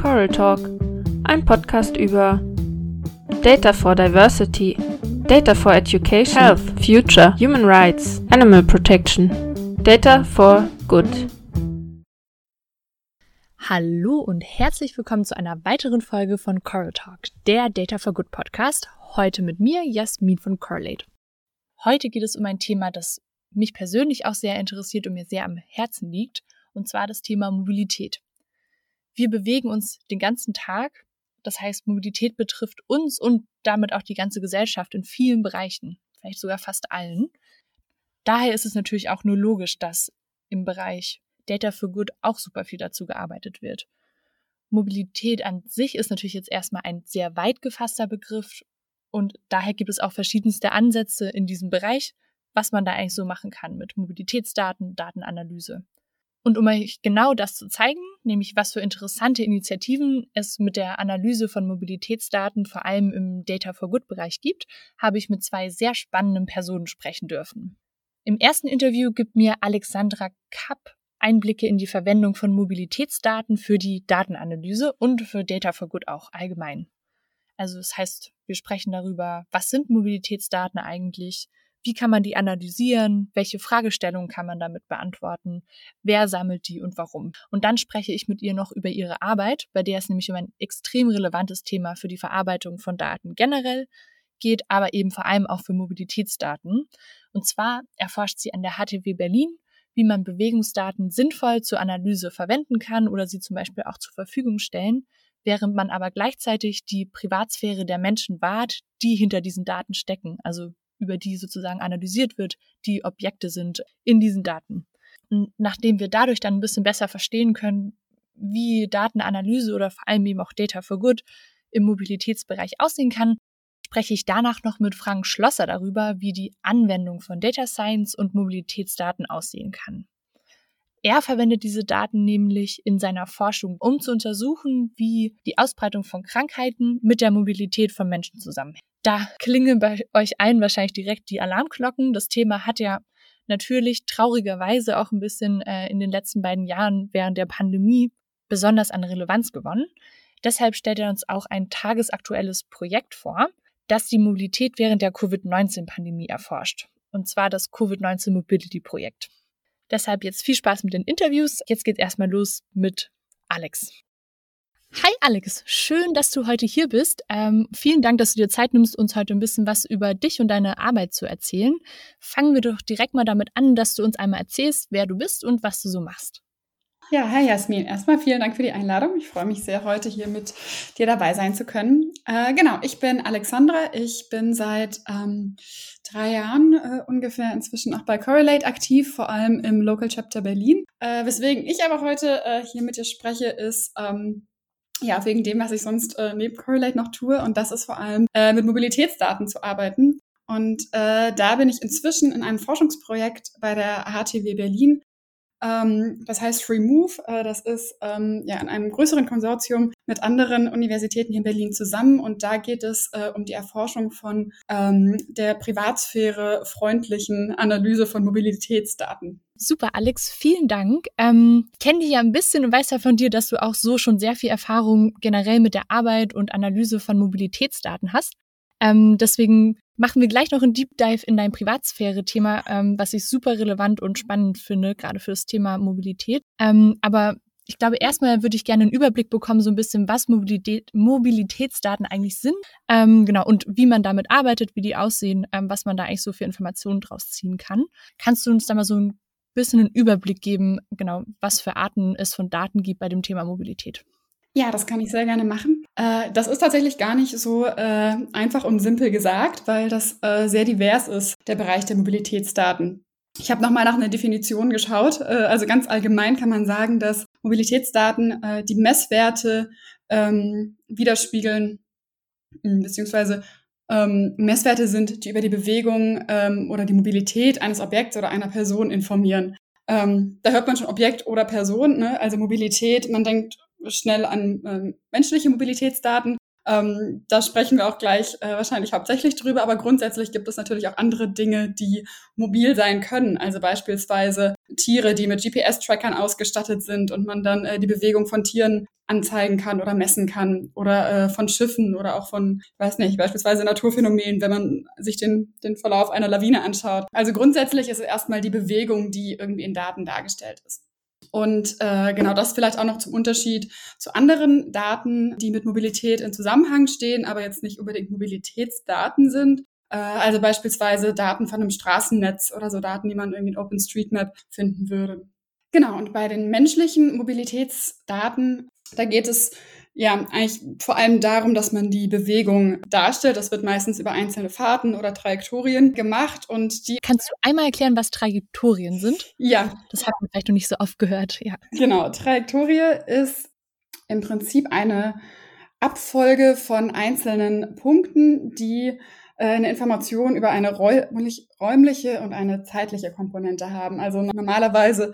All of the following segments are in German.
Coral Talk, ein Podcast über Data for Diversity, Data for Education, Health, Future, Human Rights, Animal Protection, Data for Good. Hallo und herzlich willkommen zu einer weiteren Folge von Coral Talk, der Data for Good Podcast. Heute mit mir, Jasmin von Correlate. Heute geht es um ein Thema, das mich persönlich auch sehr interessiert und mir sehr am Herzen liegt, und zwar das Thema Mobilität. Wir bewegen uns den ganzen Tag. Das heißt, Mobilität betrifft uns und damit auch die ganze Gesellschaft in vielen Bereichen, vielleicht sogar fast allen. Daher ist es natürlich auch nur logisch, dass im Bereich Data for Good auch super viel dazu gearbeitet wird. Mobilität an sich ist natürlich jetzt erstmal ein sehr weit gefasster Begriff und daher gibt es auch verschiedenste Ansätze in diesem Bereich, was man da eigentlich so machen kann mit Mobilitätsdaten, Datenanalyse. Und um euch genau das zu zeigen, nämlich was für interessante Initiativen es mit der Analyse von Mobilitätsdaten vor allem im Data for Good Bereich gibt, habe ich mit zwei sehr spannenden Personen sprechen dürfen. Im ersten Interview gibt mir Alexandra Kapp Einblicke in die Verwendung von Mobilitätsdaten für die Datenanalyse und für Data for Good auch allgemein. Also das heißt, wir sprechen darüber, was sind Mobilitätsdaten eigentlich, wie kann man die analysieren? Welche Fragestellungen kann man damit beantworten? Wer sammelt die und warum? Und dann spreche ich mit ihr noch über ihre Arbeit, bei der es nämlich um ein extrem relevantes Thema für die Verarbeitung von Daten generell geht, aber eben vor allem auch für Mobilitätsdaten. Und zwar erforscht sie an der HTW Berlin, wie man Bewegungsdaten sinnvoll zur Analyse verwenden kann oder sie zum Beispiel auch zur Verfügung stellen, während man aber gleichzeitig die Privatsphäre der Menschen wahrt, die hinter diesen Daten stecken. Also über die sozusagen analysiert wird, die Objekte sind in diesen Daten. Und nachdem wir dadurch dann ein bisschen besser verstehen können, wie Datenanalyse oder vor allem eben auch Data for Good im Mobilitätsbereich aussehen kann, spreche ich danach noch mit Frank Schlosser darüber, wie die Anwendung von Data Science und Mobilitätsdaten aussehen kann. Er verwendet diese Daten nämlich in seiner Forschung, um zu untersuchen, wie die Ausbreitung von Krankheiten mit der Mobilität von Menschen zusammenhängt. Da klingen bei euch allen wahrscheinlich direkt die Alarmglocken. Das Thema hat ja natürlich traurigerweise auch ein bisschen äh, in den letzten beiden Jahren während der Pandemie besonders an Relevanz gewonnen. Deshalb stellt er uns auch ein tagesaktuelles Projekt vor, das die Mobilität während der Covid-19-Pandemie erforscht. Und zwar das Covid-19 Mobility Projekt. Deshalb jetzt viel Spaß mit den Interviews. Jetzt geht erstmal los mit Alex. Hi Alex, schön, dass du heute hier bist. Ähm, vielen Dank, dass du dir Zeit nimmst, uns heute ein bisschen was über dich und deine Arbeit zu erzählen. Fangen wir doch direkt mal damit an, dass du uns einmal erzählst, wer du bist und was du so machst. Ja, hi Jasmin. Erstmal vielen Dank für die Einladung. Ich freue mich sehr, heute hier mit dir dabei sein zu können. Äh, genau, ich bin Alexandra. Ich bin seit ähm, drei Jahren äh, ungefähr inzwischen auch bei Correlate aktiv, vor allem im Local Chapter Berlin. Äh, weswegen ich aber heute äh, hier mit dir spreche, ist ähm, ja wegen dem, was ich sonst äh, neben Correlate noch tue. Und das ist vor allem äh, mit Mobilitätsdaten zu arbeiten. Und äh, da bin ich inzwischen in einem Forschungsprojekt bei der HTW Berlin ähm, das heißt Remove. Äh, das ist ähm, ja in einem größeren Konsortium mit anderen Universitäten hier in Berlin zusammen. Und da geht es äh, um die Erforschung von ähm, der Privatsphäre freundlichen Analyse von Mobilitätsdaten. Super, Alex, vielen Dank. Ähm, kenne dich ja ein bisschen und weiß ja von dir, dass du auch so schon sehr viel Erfahrung generell mit der Arbeit und Analyse von Mobilitätsdaten hast. Ähm, deswegen machen wir gleich noch einen Deep Dive in dein Privatsphäre-Thema, ähm, was ich super relevant und spannend finde, gerade für das Thema Mobilität. Ähm, aber ich glaube, erstmal würde ich gerne einen Überblick bekommen, so ein bisschen, was Mobilität, Mobilitätsdaten eigentlich sind, ähm, genau, und wie man damit arbeitet, wie die aussehen, ähm, was man da eigentlich so für Informationen draus ziehen kann. Kannst du uns da mal so ein bisschen einen Überblick geben, genau, was für Arten es von Daten gibt bei dem Thema Mobilität? Ja, das kann ich sehr gerne machen. Äh, das ist tatsächlich gar nicht so äh, einfach und simpel gesagt, weil das äh, sehr divers ist, der Bereich der Mobilitätsdaten. Ich habe nochmal nach einer Definition geschaut. Äh, also ganz allgemein kann man sagen, dass Mobilitätsdaten äh, die Messwerte ähm, widerspiegeln, hm, beziehungsweise ähm, Messwerte sind, die über die Bewegung ähm, oder die Mobilität eines Objekts oder einer Person informieren. Ähm, da hört man schon Objekt oder Person, ne? also Mobilität. Man denkt schnell an ähm, menschliche Mobilitätsdaten. Ähm, da sprechen wir auch gleich äh, wahrscheinlich hauptsächlich drüber, aber grundsätzlich gibt es natürlich auch andere Dinge, die mobil sein können. Also beispielsweise Tiere, die mit GPS-Trackern ausgestattet sind und man dann äh, die Bewegung von Tieren anzeigen kann oder messen kann oder äh, von Schiffen oder auch von, weiß nicht, beispielsweise Naturphänomenen, wenn man sich den, den Verlauf einer Lawine anschaut. Also grundsätzlich ist es erstmal die Bewegung, die irgendwie in Daten dargestellt ist. Und äh, genau das vielleicht auch noch zum Unterschied zu anderen Daten, die mit Mobilität in Zusammenhang stehen, aber jetzt nicht unbedingt Mobilitätsdaten sind. Äh, also beispielsweise Daten von einem Straßennetz oder so Daten, die man irgendwie in OpenStreetMap finden würde. Genau, und bei den menschlichen Mobilitätsdaten, da geht es ja, eigentlich vor allem darum, dass man die Bewegung darstellt. Das wird meistens über einzelne Fahrten oder Trajektorien gemacht und die. Kannst du einmal erklären, was Trajektorien sind? Ja. Das hat man vielleicht noch nicht so oft gehört, ja. Genau. Trajektorie ist im Prinzip eine Abfolge von einzelnen Punkten, die äh, eine Information über eine räumliche und eine zeitliche Komponente haben. Also normalerweise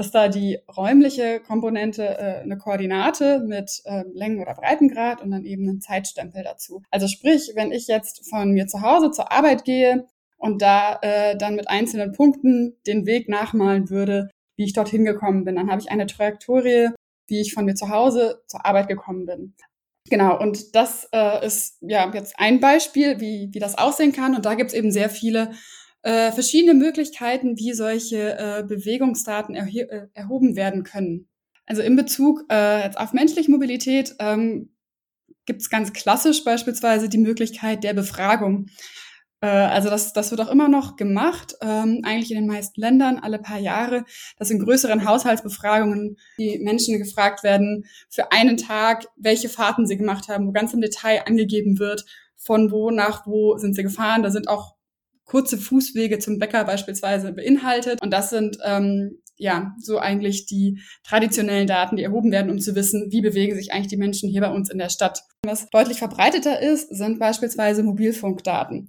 ist da die räumliche Komponente äh, eine Koordinate mit äh, Längen- oder Breitengrad und dann eben einen Zeitstempel dazu. Also sprich, wenn ich jetzt von mir zu Hause zur Arbeit gehe und da äh, dann mit einzelnen Punkten den Weg nachmalen würde, wie ich dorthin gekommen bin, dann habe ich eine Trajektorie, wie ich von mir zu Hause zur Arbeit gekommen bin. Genau, und das äh, ist ja jetzt ein Beispiel, wie, wie das aussehen kann. Und da gibt es eben sehr viele äh, verschiedene Möglichkeiten, wie solche äh, Bewegungsdaten erhe äh, erhoben werden können. Also in Bezug äh, jetzt auf menschliche Mobilität ähm, gibt es ganz klassisch beispielsweise die Möglichkeit der Befragung. Äh, also das, das wird auch immer noch gemacht, ähm, eigentlich in den meisten Ländern alle paar Jahre, dass in größeren Haushaltsbefragungen die Menschen gefragt werden für einen Tag, welche Fahrten sie gemacht haben, wo ganz im Detail angegeben wird, von wo nach wo sind sie gefahren. Da sind auch kurze Fußwege zum Bäcker beispielsweise beinhaltet. Und das sind ähm, ja so eigentlich die traditionellen Daten, die erhoben werden, um zu wissen, wie bewegen sich eigentlich die Menschen hier bei uns in der Stadt. Was deutlich verbreiteter ist, sind beispielsweise Mobilfunkdaten.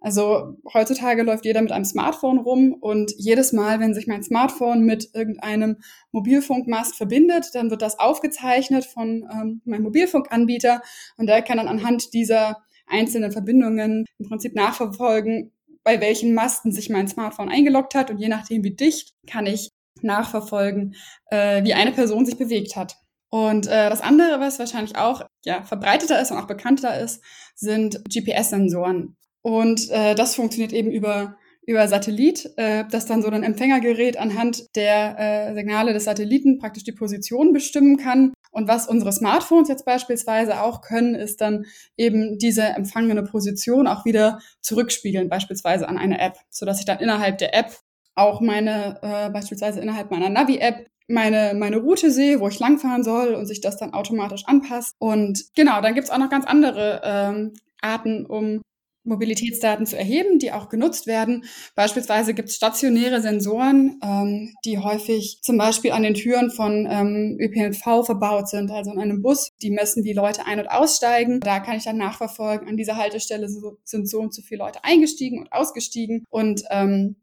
Also heutzutage läuft jeder mit einem Smartphone rum und jedes Mal, wenn sich mein Smartphone mit irgendeinem Mobilfunkmast verbindet, dann wird das aufgezeichnet von ähm, meinem Mobilfunkanbieter und der kann dann anhand dieser einzelnen Verbindungen im Prinzip nachverfolgen, bei welchen Masten sich mein Smartphone eingeloggt hat und je nachdem, wie dicht, kann ich nachverfolgen, äh, wie eine Person sich bewegt hat. Und äh, das andere, was wahrscheinlich auch ja, verbreiteter ist und auch bekannter ist, sind GPS-Sensoren. Und äh, das funktioniert eben über über Satellit, äh, das dann so ein Empfängergerät anhand der äh, Signale des Satelliten praktisch die Position bestimmen kann. Und was unsere Smartphones jetzt beispielsweise auch können, ist dann eben diese empfangene Position auch wieder zurückspiegeln, beispielsweise an eine App, sodass ich dann innerhalb der App auch meine, äh, beispielsweise innerhalb meiner Navi-App meine, meine Route sehe, wo ich langfahren soll und sich das dann automatisch anpasst. Und genau, dann gibt's auch noch ganz andere ähm, Arten, um Mobilitätsdaten zu erheben, die auch genutzt werden. Beispielsweise gibt es stationäre Sensoren, ähm, die häufig zum Beispiel an den Türen von ähm, ÖPNV verbaut sind, also in einem Bus. Die messen, wie Leute ein- und aussteigen. Da kann ich dann nachverfolgen, an dieser Haltestelle sind so und so viele Leute eingestiegen und ausgestiegen und ähm,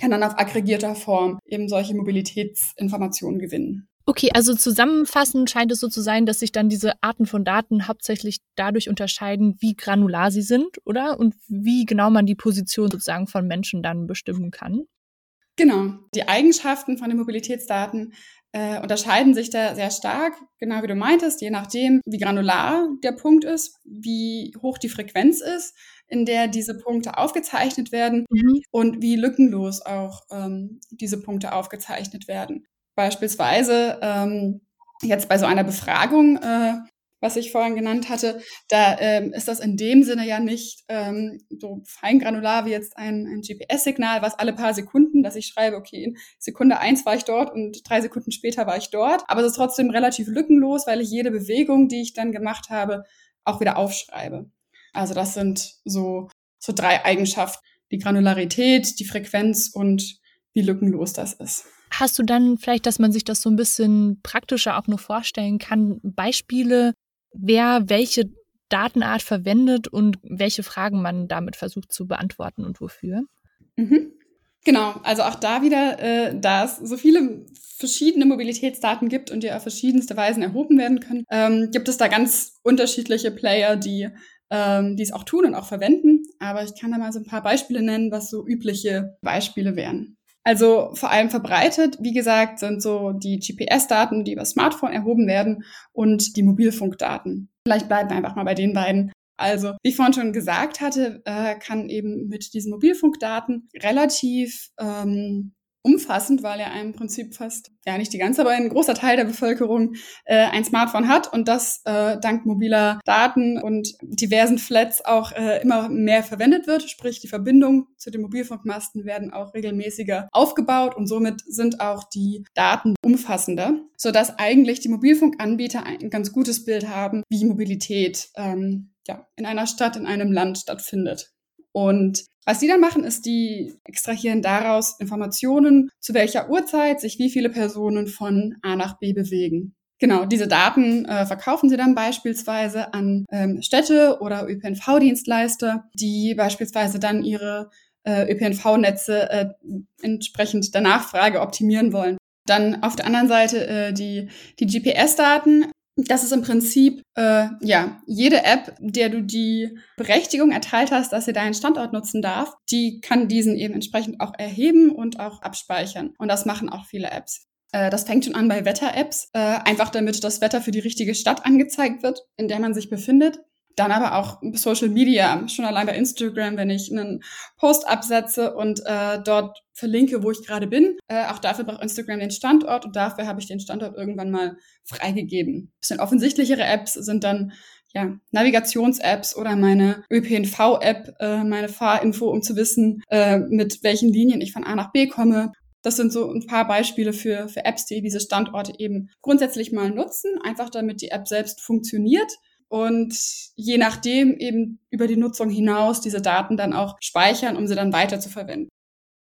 kann dann auf aggregierter Form eben solche Mobilitätsinformationen gewinnen. Okay, also zusammenfassend scheint es so zu sein, dass sich dann diese Arten von Daten hauptsächlich dadurch unterscheiden, wie granular sie sind, oder? Und wie genau man die Position sozusagen von Menschen dann bestimmen kann. Genau. Die Eigenschaften von den Mobilitätsdaten äh, unterscheiden sich da sehr stark, genau wie du meintest, je nachdem, wie granular der Punkt ist, wie hoch die Frequenz ist, in der diese Punkte aufgezeichnet werden mhm. und wie lückenlos auch ähm, diese Punkte aufgezeichnet werden. Beispielsweise ähm, jetzt bei so einer Befragung, äh, was ich vorhin genannt hatte, da ähm, ist das in dem Sinne ja nicht ähm, so feingranular wie jetzt ein, ein GPS-Signal, was alle paar Sekunden, dass ich schreibe, okay, in Sekunde eins war ich dort und drei Sekunden später war ich dort. Aber es ist trotzdem relativ lückenlos, weil ich jede Bewegung, die ich dann gemacht habe, auch wieder aufschreibe. Also das sind so, so drei Eigenschaften. Die Granularität, die Frequenz und wie lückenlos das ist. Hast du dann vielleicht, dass man sich das so ein bisschen praktischer auch nur vorstellen kann, Beispiele, wer welche Datenart verwendet und welche Fragen man damit versucht zu beantworten und wofür? Mhm. Genau, also auch da wieder, äh, da es so viele verschiedene Mobilitätsdaten gibt und die auf verschiedenste Weisen erhoben werden können, ähm, gibt es da ganz unterschiedliche Player, die ähm, die es auch tun und auch verwenden. Aber ich kann da mal so ein paar Beispiele nennen, was so übliche Beispiele wären. Also vor allem verbreitet, wie gesagt, sind so die GPS-Daten, die über Smartphone erhoben werden und die Mobilfunkdaten. Vielleicht bleiben wir einfach mal bei den beiden. Also, wie ich vorhin schon gesagt hatte, äh, kann eben mit diesen Mobilfunkdaten relativ ähm, umfassend, weil ja im Prinzip fast, ja nicht die ganze, aber ein großer Teil der Bevölkerung äh, ein Smartphone hat und das äh, dank mobiler Daten und diversen Flats auch äh, immer mehr verwendet wird. Sprich, die Verbindungen zu den Mobilfunkmasten werden auch regelmäßiger aufgebaut und somit sind auch die Daten umfassender, sodass eigentlich die Mobilfunkanbieter ein ganz gutes Bild haben, wie Mobilität ähm, ja, in einer Stadt, in einem Land stattfindet. Und was die dann machen, ist, die extrahieren daraus Informationen, zu welcher Uhrzeit sich wie viele Personen von A nach B bewegen. Genau, diese Daten äh, verkaufen sie dann beispielsweise an ähm, Städte oder ÖPNV-Dienstleister, die beispielsweise dann ihre äh, ÖPNV-Netze äh, entsprechend der Nachfrage optimieren wollen. Dann auf der anderen Seite äh, die, die GPS-Daten das ist im Prinzip äh, ja jede App, der du die Berechtigung erteilt hast, dass sie deinen Standort nutzen darf, die kann diesen eben entsprechend auch erheben und auch abspeichern. Und das machen auch viele Apps. Äh, das fängt schon an bei Wetter-Apps, äh, einfach damit das Wetter für die richtige Stadt angezeigt wird, in der man sich befindet. Dann aber auch Social Media, schon allein bei Instagram, wenn ich einen Post absetze und äh, dort verlinke, wo ich gerade bin. Äh, auch dafür braucht Instagram den Standort und dafür habe ich den Standort irgendwann mal freigegeben. Bisschen offensichtlichere Apps sind dann ja, Navigations-Apps oder meine ÖPNV-App, äh, meine Fahrinfo, um zu wissen, äh, mit welchen Linien ich von A nach B komme. Das sind so ein paar Beispiele für, für Apps, die diese Standorte eben grundsätzlich mal nutzen, einfach damit die App selbst funktioniert und je nachdem eben über die Nutzung hinaus diese Daten dann auch speichern, um sie dann weiter zu verwenden.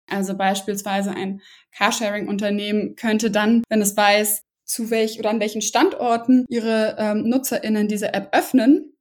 Also beispielsweise ein Carsharing-Unternehmen könnte dann, wenn es weiß, zu welch oder an welchen Standorten ihre ähm, NutzerInnen diese App öffnen,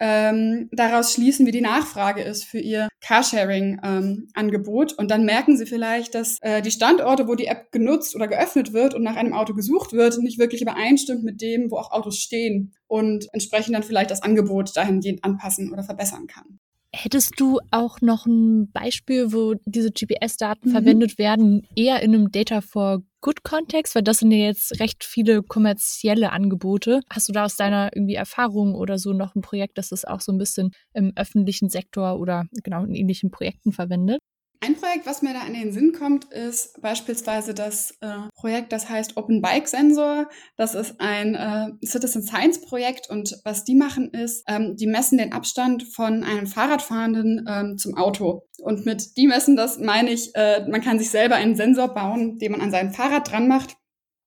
ähm, daraus schließen, wie die Nachfrage ist für ihr Carsharing-Angebot. Ähm, und dann merken sie vielleicht, dass äh, die Standorte, wo die App genutzt oder geöffnet wird und nach einem Auto gesucht wird, nicht wirklich übereinstimmt mit dem, wo auch Autos stehen und entsprechend dann vielleicht das Angebot dahingehend anpassen oder verbessern kann. Hättest du auch noch ein Beispiel, wo diese GPS-Daten mhm. verwendet werden, eher in einem Data for Good Kontext? Weil das sind ja jetzt recht viele kommerzielle Angebote. Hast du da aus deiner irgendwie Erfahrung oder so noch ein Projekt, das es auch so ein bisschen im öffentlichen Sektor oder genau in ähnlichen Projekten verwendet? Ein Projekt, was mir da in den Sinn kommt, ist beispielsweise das äh, Projekt, das heißt Open Bike Sensor. Das ist ein äh, Citizen Science Projekt und was die machen ist, ähm, die messen den Abstand von einem Fahrradfahrenden ähm, zum Auto. Und mit die messen das meine ich, äh, man kann sich selber einen Sensor bauen, den man an sein Fahrrad dran macht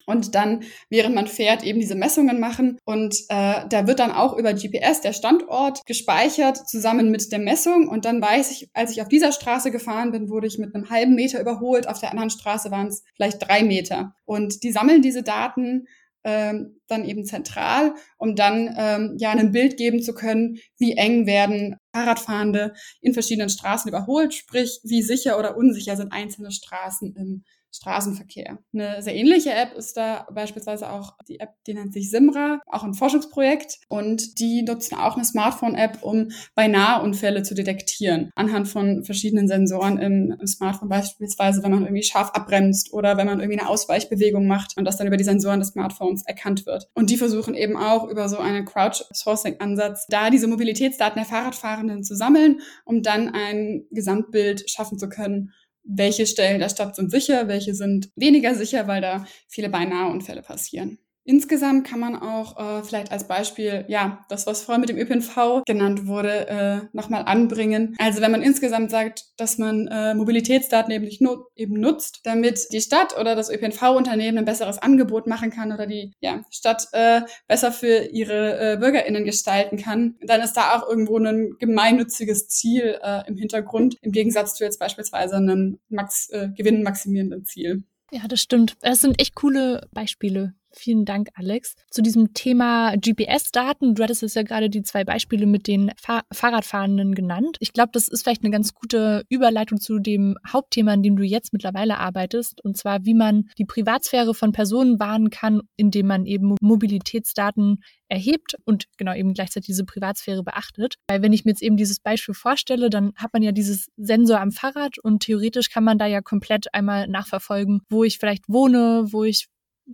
und dann, während man fährt, eben diese Messungen machen. Und äh, da wird dann auch über GPS der Standort gespeichert, zusammen mit der Messung. Und dann weiß ich, als ich auf dieser Straße gefahren bin, wurde ich mit einem halben Meter überholt. Auf der anderen Straße waren es vielleicht drei Meter. Und die sammeln diese Daten ähm, dann eben zentral, um dann ähm, ja ein Bild geben zu können, wie eng werden Fahrradfahrende in verschiedenen Straßen überholt, sprich, wie sicher oder unsicher sind einzelne Straßen im Straßenverkehr. Eine sehr ähnliche App ist da beispielsweise auch die App, die nennt sich Simra, auch ein Forschungsprojekt und die nutzen auch eine Smartphone-App, um Beinaheunfälle zu detektieren anhand von verschiedenen Sensoren im, im, Smartphone, beispielsweise wenn man irgendwie scharf abbremst oder wenn man irgendwie eine Ausweichbewegung macht und das dann über die Sensoren des Smartphones erkannt wird. Und die versuchen eben auch über so einen Crowdsourcing-Ansatz da diese Mobilitätsdaten der Fahrradfahrenden zu sammeln, um dann ein Gesamtbild schaffen zu können welche Stellen der Stadt sind sicher, welche sind weniger sicher, weil da viele Beinaheunfälle passieren. Insgesamt kann man auch äh, vielleicht als Beispiel, ja, das, was vorhin mit dem ÖPNV genannt wurde, äh, nochmal anbringen. Also wenn man insgesamt sagt, dass man äh, Mobilitätsdaten eben nicht nu eben nutzt, damit die Stadt oder das ÖPNV-Unternehmen ein besseres Angebot machen kann oder die ja, Stadt äh, besser für ihre äh, BürgerInnen gestalten kann, dann ist da auch irgendwo ein gemeinnütziges Ziel äh, im Hintergrund, im Gegensatz zu jetzt beispielsweise einem Max, äh, gewinnmaximierenden Ziel. Ja, das stimmt. Es sind echt coole Beispiele, Vielen Dank, Alex. Zu diesem Thema GPS-Daten, du hattest jetzt ja gerade die zwei Beispiele mit den Fahr Fahrradfahrenden genannt. Ich glaube, das ist vielleicht eine ganz gute Überleitung zu dem Hauptthema, an dem du jetzt mittlerweile arbeitest, und zwar, wie man die Privatsphäre von Personen wahren kann, indem man eben Mobilitätsdaten erhebt und genau eben gleichzeitig diese Privatsphäre beachtet. Weil wenn ich mir jetzt eben dieses Beispiel vorstelle, dann hat man ja dieses Sensor am Fahrrad und theoretisch kann man da ja komplett einmal nachverfolgen, wo ich vielleicht wohne, wo ich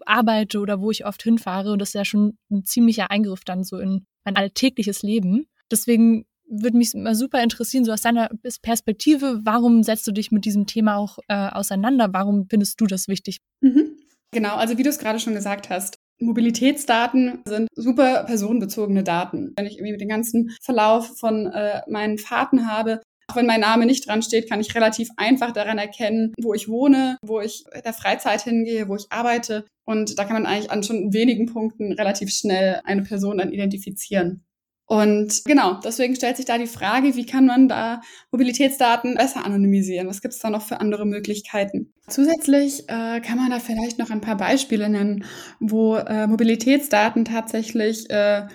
arbeite oder wo ich oft hinfahre. Und das ist ja schon ein ziemlicher Eingriff dann so in mein alltägliches Leben. Deswegen würde mich immer super interessieren, so aus deiner Perspektive, warum setzt du dich mit diesem Thema auch äh, auseinander? Warum findest du das wichtig? Mhm. Genau, also wie du es gerade schon gesagt hast, Mobilitätsdaten sind super personenbezogene Daten. Wenn ich irgendwie den ganzen Verlauf von äh, meinen Fahrten habe, auch wenn mein Name nicht dran steht, kann ich relativ einfach daran erkennen, wo ich wohne, wo ich der Freizeit hingehe, wo ich arbeite. Und da kann man eigentlich an schon wenigen Punkten relativ schnell eine Person dann identifizieren. Und genau, deswegen stellt sich da die Frage, wie kann man da Mobilitätsdaten besser anonymisieren? Was gibt es da noch für andere Möglichkeiten? Zusätzlich äh, kann man da vielleicht noch ein paar Beispiele nennen, wo äh, Mobilitätsdaten tatsächlich äh,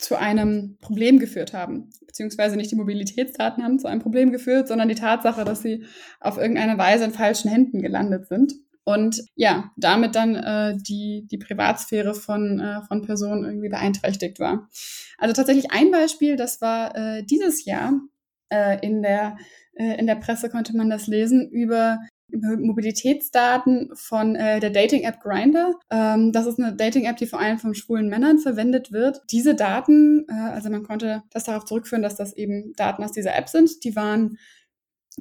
zu einem Problem geführt haben. Beziehungsweise nicht die Mobilitätsdaten haben zu einem Problem geführt, sondern die Tatsache, dass sie auf irgendeine Weise in falschen Händen gelandet sind. Und ja, damit dann äh, die, die Privatsphäre von, äh, von Personen irgendwie beeinträchtigt war. Also tatsächlich ein Beispiel, das war äh, dieses Jahr äh, in der äh, in der Presse konnte man das lesen über Mobilitätsdaten von äh, der Dating-App Grinder. Ähm, das ist eine Dating-App, die vor allem von schwulen Männern verwendet wird. Diese Daten, äh, also man konnte das darauf zurückführen, dass das eben Daten aus dieser App sind, die waren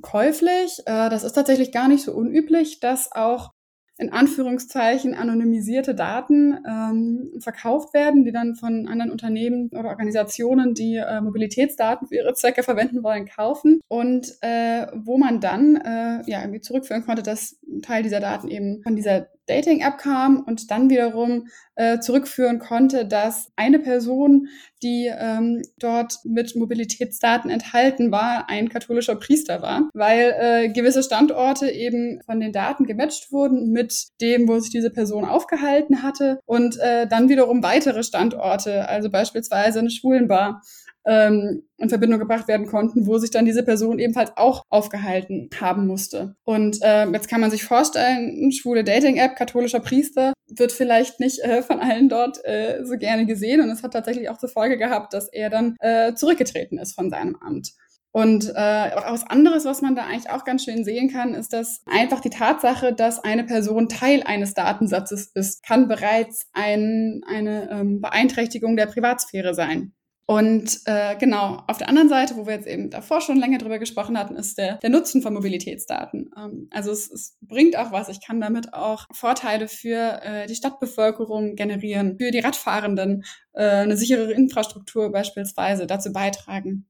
käuflich. Äh, das ist tatsächlich gar nicht so unüblich, dass auch in Anführungszeichen anonymisierte Daten ähm, verkauft werden, die dann von anderen Unternehmen oder Organisationen, die äh, Mobilitätsdaten für ihre Zwecke verwenden wollen, kaufen. Und äh, wo man dann äh, ja irgendwie zurückführen konnte, dass Teil dieser Daten eben von dieser Dating-App kam und dann wiederum äh, zurückführen konnte, dass eine Person, die ähm, dort mit Mobilitätsdaten enthalten war, ein katholischer Priester war, weil äh, gewisse Standorte eben von den Daten gematcht wurden mit dem, wo sich diese Person aufgehalten hatte und äh, dann wiederum weitere Standorte, also beispielsweise eine Schwulenbar ähm, in Verbindung gebracht werden konnten, wo sich dann diese Person ebenfalls auch aufgehalten haben musste. Und äh, jetzt kann man sich vorstellen, schwule Dating-App, katholischer Priester, wird vielleicht nicht äh, von allen dort äh, so gerne gesehen. Und es hat tatsächlich auch zur Folge gehabt, dass er dann äh, zurückgetreten ist von seinem Amt. Und äh, auch was anderes, was man da eigentlich auch ganz schön sehen kann, ist, dass einfach die Tatsache, dass eine Person Teil eines Datensatzes ist, kann bereits ein, eine ähm, Beeinträchtigung der Privatsphäre sein. Und äh, genau, auf der anderen Seite, wo wir jetzt eben davor schon länger drüber gesprochen hatten, ist der, der Nutzen von Mobilitätsdaten. Ähm, also es, es bringt auch was. Ich kann damit auch Vorteile für äh, die Stadtbevölkerung generieren, für die Radfahrenden, äh, eine sichere Infrastruktur beispielsweise dazu beitragen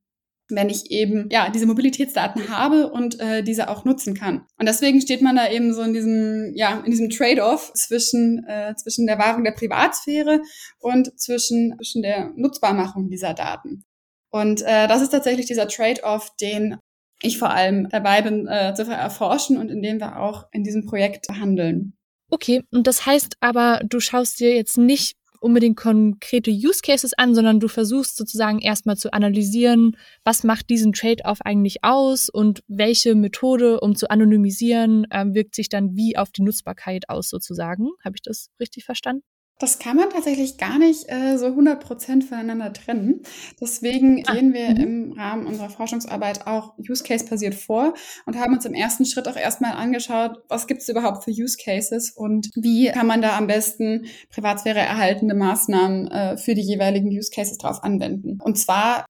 wenn ich eben ja diese Mobilitätsdaten habe und äh, diese auch nutzen kann. Und deswegen steht man da eben so in diesem ja in diesem Trade-off zwischen äh, zwischen der Wahrung der Privatsphäre und zwischen zwischen der Nutzbarmachung dieser Daten. Und äh, das ist tatsächlich dieser Trade-off, den ich vor allem dabei bin äh, zu erforschen und in dem wir auch in diesem Projekt handeln. Okay, und das heißt aber, du schaust dir jetzt nicht unbedingt konkrete Use Cases an, sondern du versuchst sozusagen erstmal zu analysieren, was macht diesen Trade-off eigentlich aus und welche Methode, um zu anonymisieren, äh, wirkt sich dann wie auf die Nutzbarkeit aus sozusagen. Habe ich das richtig verstanden? Das kann man tatsächlich gar nicht äh, so 100% voneinander trennen. Deswegen ah, gehen wir mhm. im Rahmen unserer Forschungsarbeit auch Use Case basiert vor und haben uns im ersten Schritt auch erstmal angeschaut, was gibt es überhaupt für Use Cases und wie kann man da am besten Privatsphäre erhaltende Maßnahmen äh, für die jeweiligen Use Cases drauf anwenden. Und zwar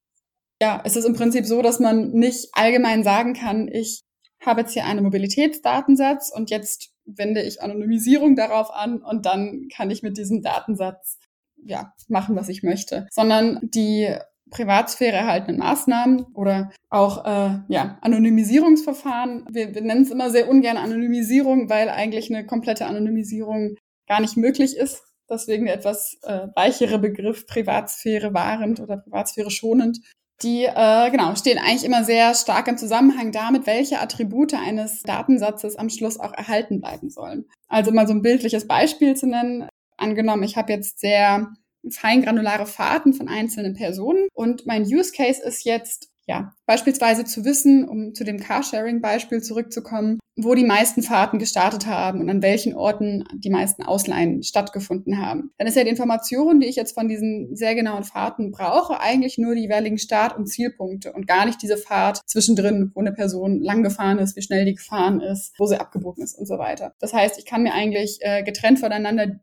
ja, es ist im Prinzip so, dass man nicht allgemein sagen kann, ich habe jetzt hier einen Mobilitätsdatensatz und jetzt wende ich Anonymisierung darauf an und dann kann ich mit diesem Datensatz ja machen, was ich möchte, sondern die Privatsphäre erhaltenen Maßnahmen oder auch äh, ja, Anonymisierungsverfahren. Wir, wir nennen es immer sehr ungern Anonymisierung, weil eigentlich eine komplette Anonymisierung gar nicht möglich ist. Deswegen der etwas äh, weichere Begriff Privatsphäre wahrend oder Privatsphäre schonend die äh, genau stehen eigentlich immer sehr stark im Zusammenhang damit, welche Attribute eines Datensatzes am Schluss auch erhalten bleiben sollen. Also mal so ein bildliches Beispiel zu nennen. Angenommen, ich habe jetzt sehr feingranulare Fahrten von einzelnen Personen und mein Use Case ist jetzt ja, beispielsweise zu wissen, um zu dem Carsharing-Beispiel zurückzukommen, wo die meisten Fahrten gestartet haben und an welchen Orten die meisten Ausleihen stattgefunden haben. Dann ist ja die Information, die ich jetzt von diesen sehr genauen Fahrten brauche, eigentlich nur die jeweiligen Start- und Zielpunkte und gar nicht diese Fahrt zwischendrin, wo eine Person lang gefahren ist, wie schnell die gefahren ist, wo sie abgebogen ist und so weiter. Das heißt, ich kann mir eigentlich äh, getrennt voneinander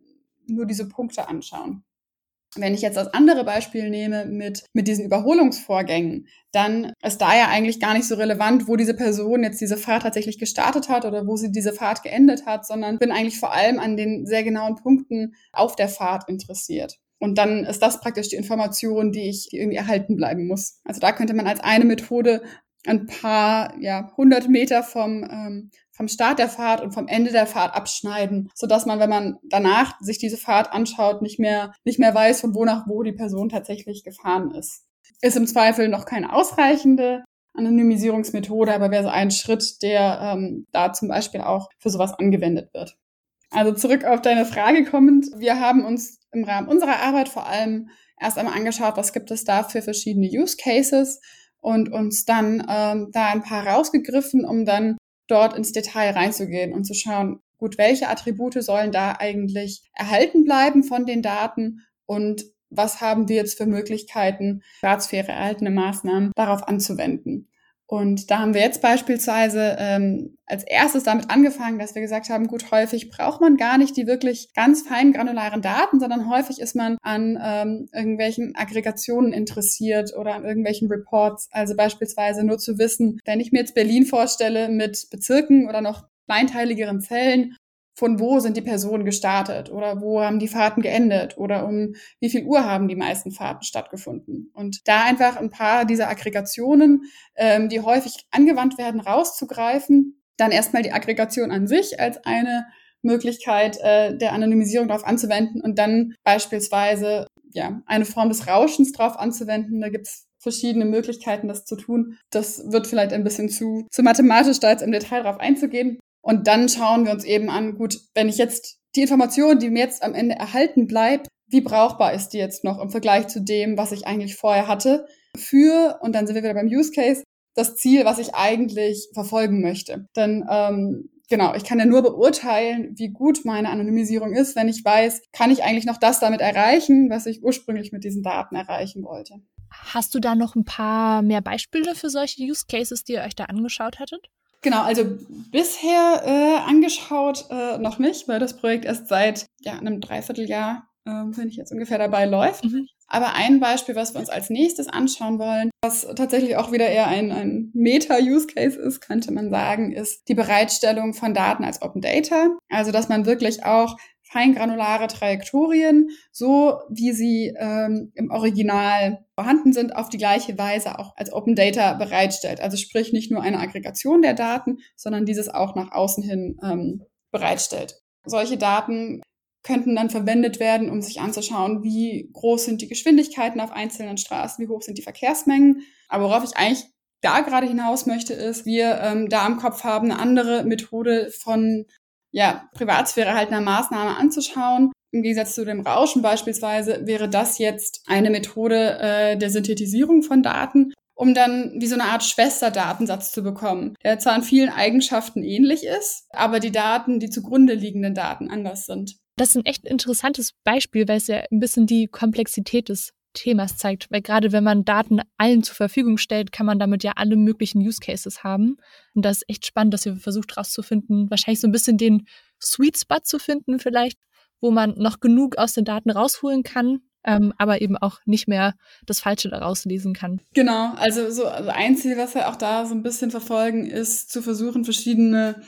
nur diese Punkte anschauen. Wenn ich jetzt das andere Beispiel nehme mit, mit diesen Überholungsvorgängen, dann ist da ja eigentlich gar nicht so relevant, wo diese Person jetzt diese Fahrt tatsächlich gestartet hat oder wo sie diese Fahrt geendet hat, sondern bin eigentlich vor allem an den sehr genauen Punkten auf der Fahrt interessiert. Und dann ist das praktisch die Information, die ich die irgendwie erhalten bleiben muss. Also da könnte man als eine Methode ein paar, ja, hundert Meter vom, ähm, vom Start der Fahrt und vom Ende der Fahrt abschneiden, so dass man, wenn man danach sich diese Fahrt anschaut, nicht mehr, nicht mehr weiß, von wo nach wo die Person tatsächlich gefahren ist. Ist im Zweifel noch keine ausreichende Anonymisierungsmethode, aber wäre so ein Schritt, der ähm, da zum Beispiel auch für sowas angewendet wird. Also zurück auf deine Frage kommend. Wir haben uns im Rahmen unserer Arbeit vor allem erst einmal angeschaut, was gibt es da für verschiedene Use Cases und uns dann ähm, da ein paar rausgegriffen, um dann dort ins Detail reinzugehen und zu schauen, gut, welche Attribute sollen da eigentlich erhalten bleiben von den Daten und was haben wir jetzt für Möglichkeiten, Privatsphäre erhaltene Maßnahmen darauf anzuwenden. Und da haben wir jetzt beispielsweise ähm, als erstes damit angefangen, dass wir gesagt haben, gut, häufig braucht man gar nicht die wirklich ganz feinen granularen Daten, sondern häufig ist man an ähm, irgendwelchen Aggregationen interessiert oder an irgendwelchen Reports. Also beispielsweise nur zu wissen, wenn ich mir jetzt Berlin vorstelle mit Bezirken oder noch kleinteiligeren Zellen, von wo sind die Personen gestartet oder wo haben die Fahrten geendet oder um wie viel Uhr haben die meisten Fahrten stattgefunden. Und da einfach ein paar dieser Aggregationen, ähm, die häufig angewandt werden, rauszugreifen, dann erstmal die Aggregation an sich als eine Möglichkeit äh, der Anonymisierung darauf anzuwenden und dann beispielsweise ja eine Form des Rauschens darauf anzuwenden. Da gibt's verschiedene Möglichkeiten, das zu tun. Das wird vielleicht ein bisschen zu, zu mathematisch, da jetzt im Detail drauf einzugehen. Und dann schauen wir uns eben an, gut, wenn ich jetzt die Information, die mir jetzt am Ende erhalten bleibt, wie brauchbar ist die jetzt noch im Vergleich zu dem, was ich eigentlich vorher hatte, für, und dann sind wir wieder beim Use Case, das Ziel, was ich eigentlich verfolgen möchte. Denn ähm, genau, ich kann ja nur beurteilen, wie gut meine Anonymisierung ist, wenn ich weiß, kann ich eigentlich noch das damit erreichen, was ich ursprünglich mit diesen Daten erreichen wollte. Hast du da noch ein paar mehr Beispiele für solche Use Cases, die ihr euch da angeschaut hattet? Genau, also bisher äh, angeschaut äh, noch nicht, weil das Projekt erst seit ja, einem Dreivierteljahr, äh, wenn ich jetzt ungefähr dabei läuft. Mhm. Aber ein Beispiel, was wir uns als nächstes anschauen wollen, was tatsächlich auch wieder eher ein, ein Meta-Use-Case ist, könnte man sagen, ist die Bereitstellung von Daten als Open Data. Also, dass man wirklich auch feingranulare Trajektorien, so wie sie ähm, im Original vorhanden sind, auf die gleiche Weise auch als Open Data bereitstellt. Also sprich nicht nur eine Aggregation der Daten, sondern dieses auch nach außen hin ähm, bereitstellt. Solche Daten könnten dann verwendet werden, um sich anzuschauen, wie groß sind die Geschwindigkeiten auf einzelnen Straßen, wie hoch sind die Verkehrsmengen. Aber worauf ich eigentlich da gerade hinaus möchte, ist, wir ähm, da im Kopf haben, eine andere Methode von ja, Privatsphäre halt einer Maßnahme anzuschauen. Im Gegensatz zu dem Rauschen beispielsweise wäre das jetzt eine Methode äh, der Synthetisierung von Daten, um dann wie so eine Art Schwesterdatensatz zu bekommen, der zwar in vielen Eigenschaften ähnlich ist, aber die Daten, die zugrunde liegenden Daten anders sind. Das ist ein echt interessantes Beispiel, weil es ja ein bisschen die Komplexität des Themas zeigt. Weil gerade wenn man Daten allen zur Verfügung stellt, kann man damit ja alle möglichen Use Cases haben. Und das ist echt spannend, dass wir versucht herauszufinden, wahrscheinlich so ein bisschen den Sweet Spot zu finden vielleicht, wo man noch genug aus den Daten rausholen kann, ähm, aber eben auch nicht mehr das Falsche daraus lesen kann. Genau, also so also ein Ziel, was wir auch da so ein bisschen verfolgen, ist zu versuchen, verschiedene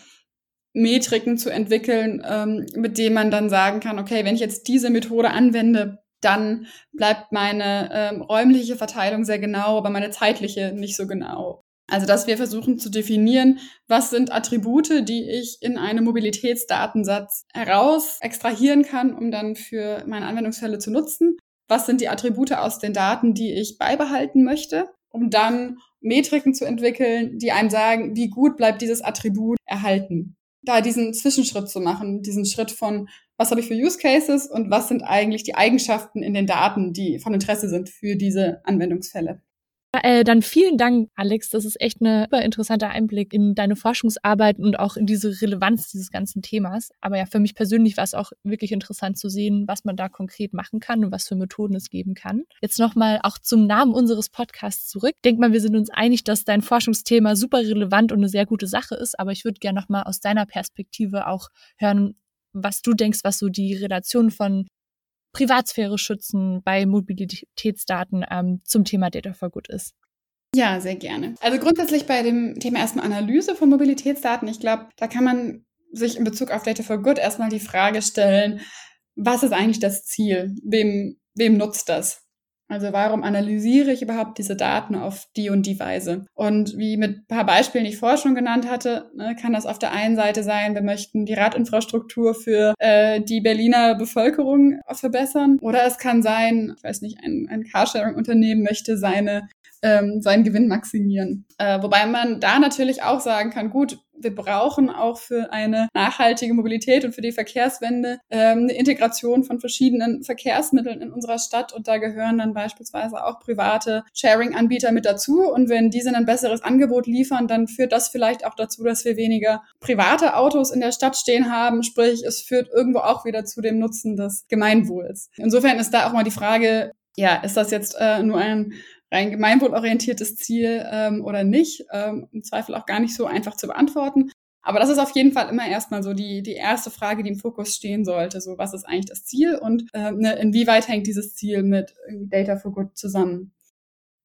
Metriken zu entwickeln, ähm, mit denen man dann sagen kann, okay, wenn ich jetzt diese Methode anwende, dann bleibt meine ähm, räumliche Verteilung sehr genau, aber meine zeitliche nicht so genau. Also, dass wir versuchen zu definieren, was sind Attribute, die ich in einem Mobilitätsdatensatz heraus extrahieren kann, um dann für meine Anwendungsfälle zu nutzen. Was sind die Attribute aus den Daten, die ich beibehalten möchte, um dann Metriken zu entwickeln, die einem sagen, wie gut bleibt dieses Attribut erhalten. Da diesen Zwischenschritt zu machen, diesen Schritt von was habe ich für Use Cases und was sind eigentlich die Eigenschaften in den Daten, die von Interesse sind für diese Anwendungsfälle. Äh, dann vielen Dank, Alex. Das ist echt ein super interessanter Einblick in deine Forschungsarbeit und auch in diese Relevanz dieses ganzen Themas. Aber ja, für mich persönlich war es auch wirklich interessant zu sehen, was man da konkret machen kann und was für Methoden es geben kann. Jetzt nochmal auch zum Namen unseres Podcasts zurück. Denk mal, wir sind uns einig, dass dein Forschungsthema super relevant und eine sehr gute Sache ist. Aber ich würde gerne nochmal aus deiner Perspektive auch hören, was du denkst, was so die Relation von Privatsphäre schützen bei Mobilitätsdaten ähm, zum Thema Data for Good ist. Ja, sehr gerne. Also grundsätzlich bei dem Thema erstmal Analyse von Mobilitätsdaten. Ich glaube, da kann man sich in Bezug auf Data for Good erstmal die Frage stellen, was ist eigentlich das Ziel? Wem, wem nutzt das? Also warum analysiere ich überhaupt diese Daten auf die und die Weise? Und wie mit ein paar Beispielen, die ich vorher schon genannt hatte, ne, kann das auf der einen Seite sein, wir möchten die Radinfrastruktur für äh, die Berliner Bevölkerung verbessern. Oder es kann sein, ich weiß nicht, ein, ein Carsharing-Unternehmen möchte seine ähm, seinen Gewinn maximieren. Äh, wobei man da natürlich auch sagen kann, gut, wir brauchen auch für eine nachhaltige Mobilität und für die Verkehrswende ähm, eine Integration von verschiedenen Verkehrsmitteln in unserer Stadt und da gehören dann beispielsweise auch private Sharing-Anbieter mit dazu und wenn diese ein besseres Angebot liefern, dann führt das vielleicht auch dazu, dass wir weniger private Autos in der Stadt stehen haben, sprich es führt irgendwo auch wieder zu dem Nutzen des Gemeinwohls. Insofern ist da auch mal die Frage, ja, ist das jetzt äh, nur ein rein gemeinwohlorientiertes Ziel ähm, oder nicht. Ähm, Im Zweifel auch gar nicht so einfach zu beantworten. Aber das ist auf jeden Fall immer erstmal so die, die erste Frage, die im Fokus stehen sollte. So, was ist eigentlich das Ziel und äh, ne, inwieweit hängt dieses Ziel mit Data for Good zusammen?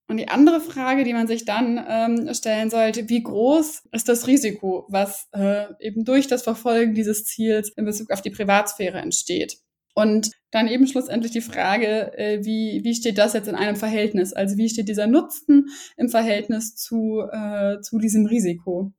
Und die andere Frage, die man sich dann ähm, stellen sollte, wie groß ist das Risiko, was äh, eben durch das Verfolgen dieses Ziels in Bezug auf die Privatsphäre entsteht? Und dann eben schlussendlich die Frage, äh, wie, wie steht das jetzt in einem Verhältnis? Also wie steht dieser Nutzen im Verhältnis zu, äh, zu diesem Risiko?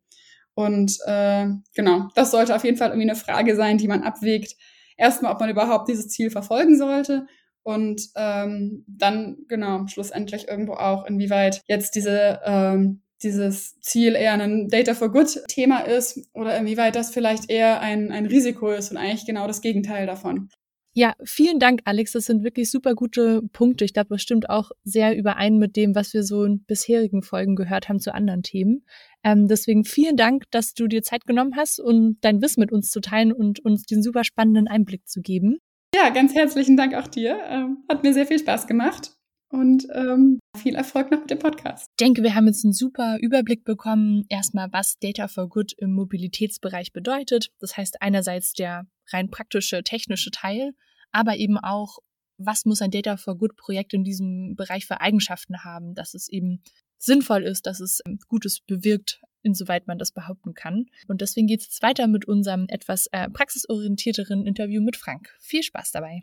Und äh, genau, das sollte auf jeden Fall irgendwie eine Frage sein, die man abwägt. Erstmal, ob man überhaupt dieses Ziel verfolgen sollte und ähm, dann genau schlussendlich irgendwo auch, inwieweit jetzt diese ähm, dieses Ziel eher ein Data for Good Thema ist oder inwieweit das vielleicht eher ein, ein Risiko ist und eigentlich genau das Gegenteil davon. Ja, vielen Dank, Alex. Das sind wirklich super gute Punkte. Ich glaube, das stimmt auch sehr überein mit dem, was wir so in bisherigen Folgen gehört haben zu anderen Themen. Ähm, deswegen vielen Dank, dass du dir Zeit genommen hast, um dein Wissen mit uns zu teilen und uns den super spannenden Einblick zu geben. Ja, ganz herzlichen Dank auch dir. Ähm, hat mir sehr viel Spaß gemacht. Und ähm, viel Erfolg noch mit dem Podcast. Ich denke, wir haben jetzt einen super Überblick bekommen, erstmal, was Data for Good im Mobilitätsbereich bedeutet. Das heißt einerseits der rein praktische, technische Teil, aber eben auch, was muss ein Data for Good Projekt in diesem Bereich für Eigenschaften haben, dass es eben sinnvoll ist, dass es ähm, Gutes bewirkt, insoweit man das behaupten kann. Und deswegen geht es jetzt weiter mit unserem etwas äh, praxisorientierteren Interview mit Frank. Viel Spaß dabei.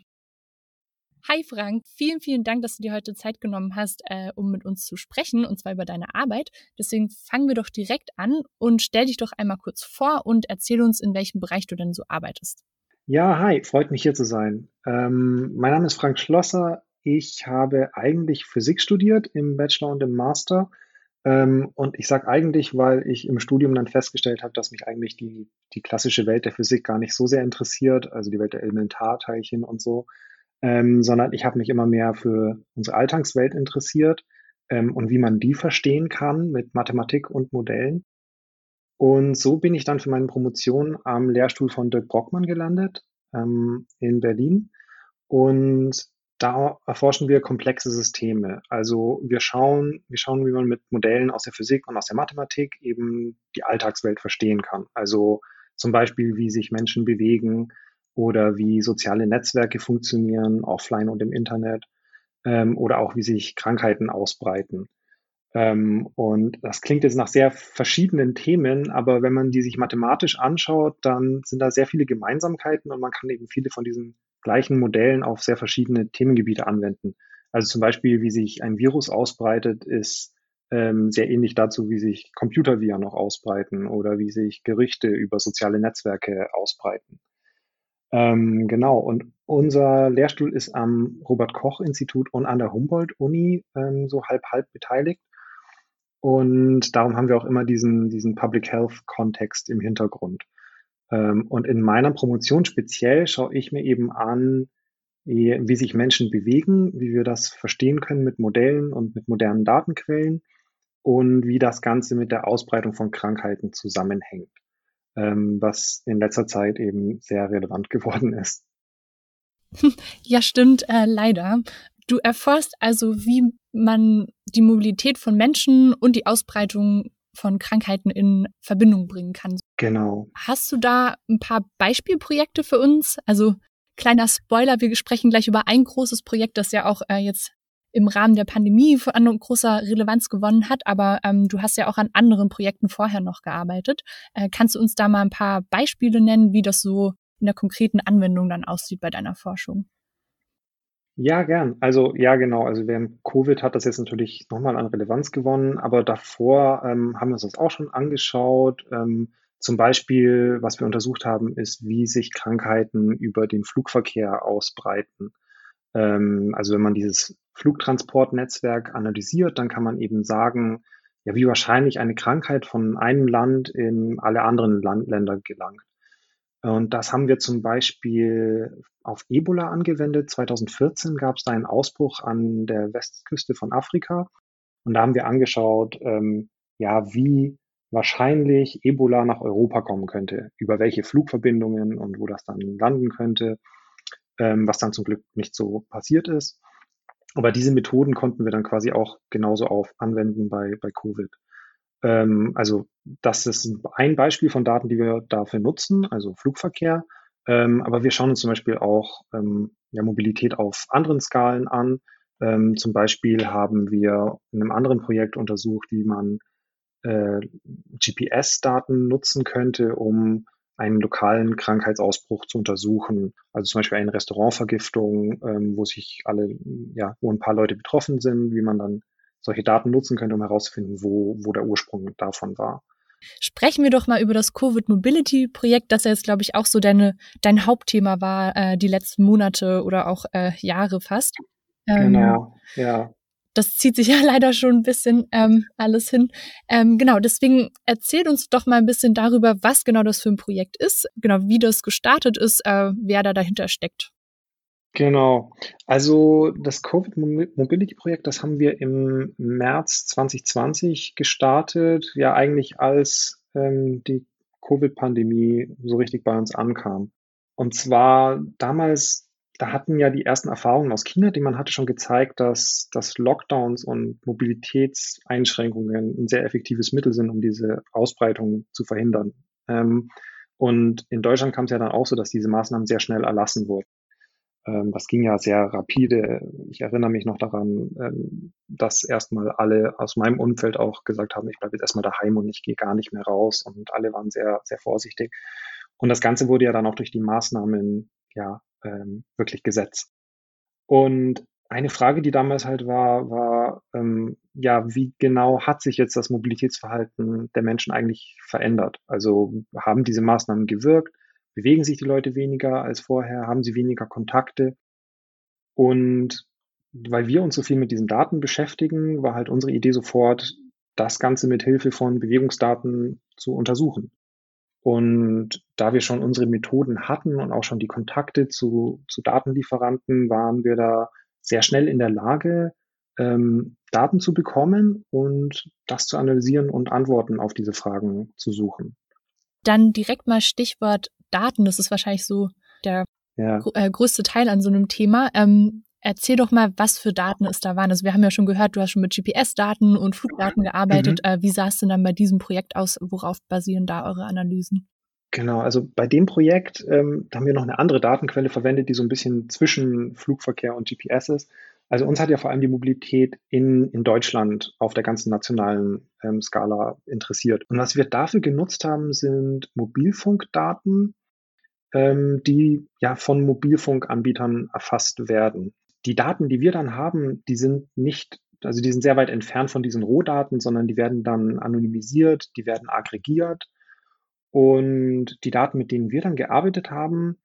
Hi Frank, vielen, vielen Dank, dass du dir heute Zeit genommen hast, äh, um mit uns zu sprechen, und zwar über deine Arbeit. Deswegen fangen wir doch direkt an und stell dich doch einmal kurz vor und erzähl uns, in welchem Bereich du denn so arbeitest. Ja, hi, freut mich hier zu sein. Ähm, mein Name ist Frank Schlosser. Ich habe eigentlich Physik studiert im Bachelor und im Master. Ähm, und ich sage eigentlich, weil ich im Studium dann festgestellt habe, dass mich eigentlich die, die klassische Welt der Physik gar nicht so sehr interessiert, also die Welt der Elementarteilchen und so, ähm, sondern ich habe mich immer mehr für unsere Alltagswelt interessiert ähm, und wie man die verstehen kann mit Mathematik und Modellen. Und so bin ich dann für meine Promotion am Lehrstuhl von Dirk Brockmann gelandet ähm, in Berlin. Und da erforschen wir komplexe Systeme. Also wir schauen, wir schauen, wie man mit Modellen aus der Physik und aus der Mathematik eben die Alltagswelt verstehen kann. Also zum Beispiel, wie sich Menschen bewegen, oder wie soziale Netzwerke funktionieren, offline und im Internet, ähm, oder auch wie sich Krankheiten ausbreiten. Ähm, und das klingt jetzt nach sehr verschiedenen Themen, aber wenn man die sich mathematisch anschaut, dann sind da sehr viele Gemeinsamkeiten und man kann eben viele von diesen gleichen Modellen auf sehr verschiedene Themengebiete anwenden. Also zum Beispiel, wie sich ein Virus ausbreitet, ist ähm, sehr ähnlich dazu, wie sich Computerviren noch ausbreiten oder wie sich Gerüchte über soziale Netzwerke ausbreiten. Ähm, genau, und unser Lehrstuhl ist am Robert-Koch-Institut und an der Humboldt-Uni ähm, so halb-halb beteiligt. Und darum haben wir auch immer diesen, diesen Public Health-Kontext im Hintergrund. Ähm, und in meiner Promotion speziell schaue ich mir eben an, wie, wie sich Menschen bewegen, wie wir das verstehen können mit Modellen und mit modernen Datenquellen und wie das Ganze mit der Ausbreitung von Krankheiten zusammenhängt, ähm, was in letzter Zeit eben sehr relevant geworden ist. Ja, stimmt, äh, leider. Du erforschst also, wie man die Mobilität von Menschen und die Ausbreitung von Krankheiten in Verbindung bringen kann. Genau. Hast du da ein paar Beispielprojekte für uns? Also kleiner Spoiler, wir sprechen gleich über ein großes Projekt, das ja auch äh, jetzt im Rahmen der Pandemie an großer Relevanz gewonnen hat, aber ähm, du hast ja auch an anderen Projekten vorher noch gearbeitet. Äh, kannst du uns da mal ein paar Beispiele nennen, wie das so in der konkreten Anwendung dann aussieht bei deiner Forschung? Ja, gern. Also ja, genau. Also während Covid hat das jetzt natürlich nochmal an Relevanz gewonnen, aber davor ähm, haben wir uns das auch schon angeschaut. Ähm, zum Beispiel, was wir untersucht haben, ist, wie sich Krankheiten über den Flugverkehr ausbreiten. Ähm, also wenn man dieses Flugtransportnetzwerk analysiert, dann kann man eben sagen, ja, wie wahrscheinlich eine Krankheit von einem Land in alle anderen Land Länder gelangt. Und das haben wir zum Beispiel auf Ebola angewendet. 2014 gab es da einen Ausbruch an der Westküste von Afrika. Und da haben wir angeschaut, ähm, ja, wie wahrscheinlich Ebola nach Europa kommen könnte, über welche Flugverbindungen und wo das dann landen könnte, ähm, was dann zum Glück nicht so passiert ist. Aber diese Methoden konnten wir dann quasi auch genauso auf anwenden bei, bei Covid. Ähm, also das ist ein Beispiel von Daten, die wir dafür nutzen, also Flugverkehr. Ähm, aber wir schauen uns zum Beispiel auch ähm, ja, Mobilität auf anderen Skalen an. Ähm, zum Beispiel haben wir in einem anderen Projekt untersucht, wie man äh, GPS-Daten nutzen könnte, um einen lokalen Krankheitsausbruch zu untersuchen. Also zum Beispiel eine Restaurantvergiftung, ähm, wo sich alle, ja, wo ein paar Leute betroffen sind, wie man dann solche Daten nutzen könnte, um herauszufinden, wo, wo der Ursprung davon war. Sprechen wir doch mal über das Covid Mobility Projekt, das ja jetzt, glaube ich, auch so deine, dein Hauptthema war, äh, die letzten Monate oder auch äh, Jahre fast. Ähm, genau, ja. Das zieht sich ja leider schon ein bisschen ähm, alles hin. Ähm, genau, deswegen erzählt uns doch mal ein bisschen darüber, was genau das für ein Projekt ist, genau wie das gestartet ist, äh, wer da dahinter steckt. Genau. Also das Covid Mobility Projekt, das haben wir im März 2020 gestartet, ja eigentlich als ähm, die Covid-Pandemie so richtig bei uns ankam. Und zwar damals, da hatten ja die ersten Erfahrungen aus China, die man hatte schon gezeigt, dass, dass Lockdowns und Mobilitätseinschränkungen ein sehr effektives Mittel sind, um diese Ausbreitung zu verhindern. Ähm, und in Deutschland kam es ja dann auch so, dass diese Maßnahmen sehr schnell erlassen wurden. Ähm, das ging ja sehr rapide. Ich erinnere mich noch daran, ähm, dass erstmal alle aus meinem Umfeld auch gesagt haben, ich bleibe jetzt erstmal daheim und ich gehe gar nicht mehr raus. Und alle waren sehr, sehr vorsichtig. Und das Ganze wurde ja dann auch durch die Maßnahmen ja ähm, wirklich gesetzt. Und eine Frage, die damals halt war, war, ähm, ja, wie genau hat sich jetzt das Mobilitätsverhalten der Menschen eigentlich verändert? Also haben diese Maßnahmen gewirkt? Bewegen sich die Leute weniger als vorher, haben sie weniger Kontakte. Und weil wir uns so viel mit diesen Daten beschäftigen, war halt unsere Idee sofort, das Ganze mit Hilfe von Bewegungsdaten zu untersuchen. Und da wir schon unsere Methoden hatten und auch schon die Kontakte zu, zu Datenlieferanten, waren wir da sehr schnell in der Lage, ähm, Daten zu bekommen und das zu analysieren und Antworten auf diese Fragen zu suchen. Dann direkt mal Stichwort Daten. Das ist wahrscheinlich so der ja. äh, größte Teil an so einem Thema. Ähm, erzähl doch mal, was für Daten es da waren. Also wir haben ja schon gehört, du hast schon mit GPS-Daten und Flugdaten gearbeitet. Mhm. Äh, wie sah es denn dann bei diesem Projekt aus? Worauf basieren da eure Analysen? Genau, also bei dem Projekt ähm, haben wir noch eine andere Datenquelle verwendet, die so ein bisschen zwischen Flugverkehr und GPS ist. Also uns hat ja vor allem die Mobilität in, in Deutschland auf der ganzen nationalen ähm, Skala interessiert. Und was wir dafür genutzt haben, sind Mobilfunkdaten ähm, die ja von Mobilfunkanbietern erfasst werden. Die Daten, die wir dann haben, die sind nicht, also die sind sehr weit entfernt von diesen Rohdaten, sondern die werden dann anonymisiert, die werden aggregiert. Und die Daten, mit denen wir dann gearbeitet haben,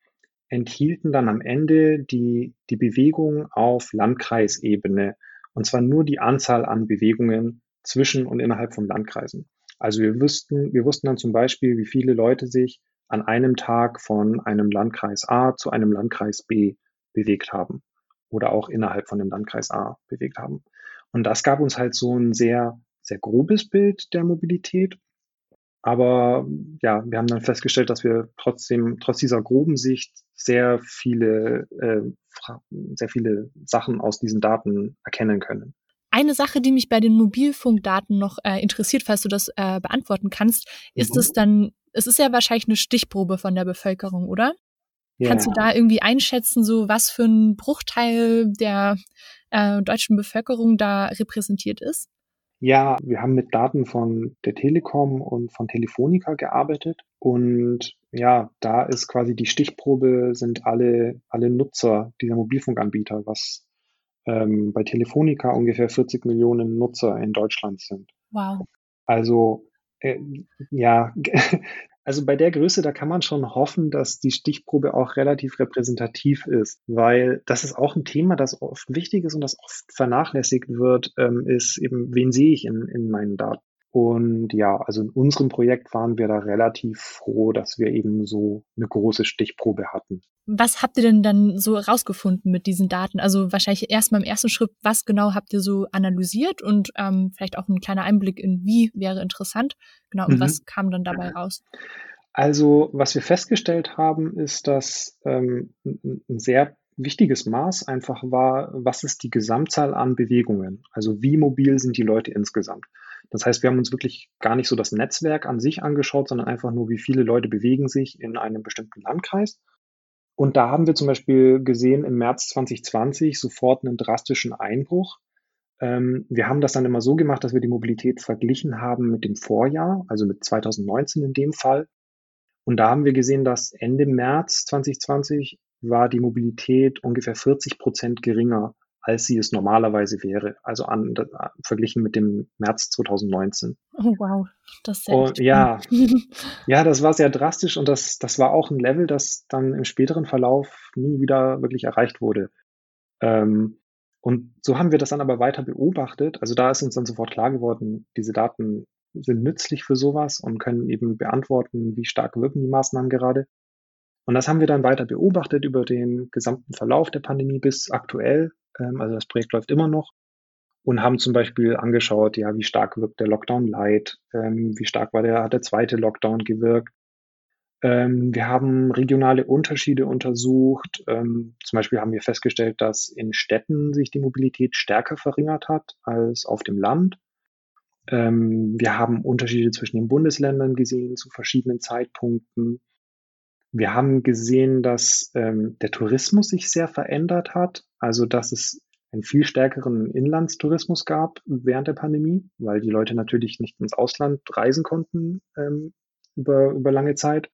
enthielten dann am Ende die, die Bewegung auf Landkreisebene. Und zwar nur die Anzahl an Bewegungen zwischen und innerhalb von Landkreisen. Also wir wussten, wir wussten dann zum Beispiel, wie viele Leute sich an einem Tag von einem Landkreis A zu einem Landkreis B bewegt haben oder auch innerhalb von dem Landkreis A bewegt haben. Und das gab uns halt so ein sehr, sehr grobes Bild der Mobilität. Aber ja, wir haben dann festgestellt, dass wir trotzdem, trotz dieser groben Sicht sehr viele, äh, sehr viele Sachen aus diesen Daten erkennen können. Eine Sache, die mich bei den Mobilfunkdaten noch äh, interessiert, falls du das äh, beantworten kannst, ist mhm. es dann, es ist ja wahrscheinlich eine Stichprobe von der Bevölkerung, oder? Ja. Kannst du da irgendwie einschätzen, so was für ein Bruchteil der äh, deutschen Bevölkerung da repräsentiert ist? Ja, wir haben mit Daten von der Telekom und von Telefonica gearbeitet und ja, da ist quasi die Stichprobe sind alle, alle Nutzer dieser Mobilfunkanbieter, was ähm, bei Telefonica ungefähr 40 Millionen Nutzer in Deutschland sind. Wow. Also äh, ja, also bei der Größe, da kann man schon hoffen, dass die Stichprobe auch relativ repräsentativ ist, weil das ist auch ein Thema, das oft wichtig ist und das oft vernachlässigt wird, ähm, ist eben, wen sehe ich in, in meinen Daten? Und ja, also in unserem Projekt waren wir da relativ froh, dass wir eben so eine große Stichprobe hatten. Was habt ihr denn dann so rausgefunden mit diesen Daten? Also wahrscheinlich erstmal im ersten Schritt, was genau habt ihr so analysiert und ähm, vielleicht auch ein kleiner Einblick in wie wäre interessant. Genau, und mhm. was kam dann dabei raus? Also, was wir festgestellt haben, ist, dass ähm, ein sehr wichtiges Maß einfach war, was ist die Gesamtzahl an Bewegungen? Also wie mobil sind die Leute insgesamt? Das heißt, wir haben uns wirklich gar nicht so das Netzwerk an sich angeschaut, sondern einfach nur, wie viele Leute bewegen sich in einem bestimmten Landkreis. Und da haben wir zum Beispiel gesehen im März 2020 sofort einen drastischen Einbruch. Ähm, wir haben das dann immer so gemacht, dass wir die Mobilität verglichen haben mit dem Vorjahr, also mit 2019 in dem Fall. Und da haben wir gesehen, dass Ende März 2020 war die Mobilität ungefähr 40 Prozent geringer als sie es normalerweise wäre, also an, an, verglichen mit dem März 2019. Oh wow, das ist sehr und, ja, ja, das war sehr drastisch und das, das war auch ein Level, das dann im späteren Verlauf nie wieder wirklich erreicht wurde. Ähm, und so haben wir das dann aber weiter beobachtet. Also da ist uns dann sofort klar geworden, diese Daten sind nützlich für sowas und können eben beantworten, wie stark wirken die Maßnahmen gerade. Und das haben wir dann weiter beobachtet über den gesamten Verlauf der Pandemie bis aktuell. Ähm, also das Projekt läuft immer noch und haben zum Beispiel angeschaut, ja, wie stark wirkt der Lockdown Light, ähm, wie stark war der, hat der zweite Lockdown gewirkt. Ähm, wir haben regionale Unterschiede untersucht. Zum Beispiel haben wir festgestellt, dass in Städten sich die Mobilität stärker verringert hat als auf dem Land. Wir haben Unterschiede zwischen den Bundesländern gesehen zu verschiedenen Zeitpunkten. Wir haben gesehen, dass ähm, der Tourismus sich sehr verändert hat, also dass es einen viel stärkeren Inlandstourismus gab während der Pandemie, weil die Leute natürlich nicht ins Ausland reisen konnten ähm, über, über lange Zeit.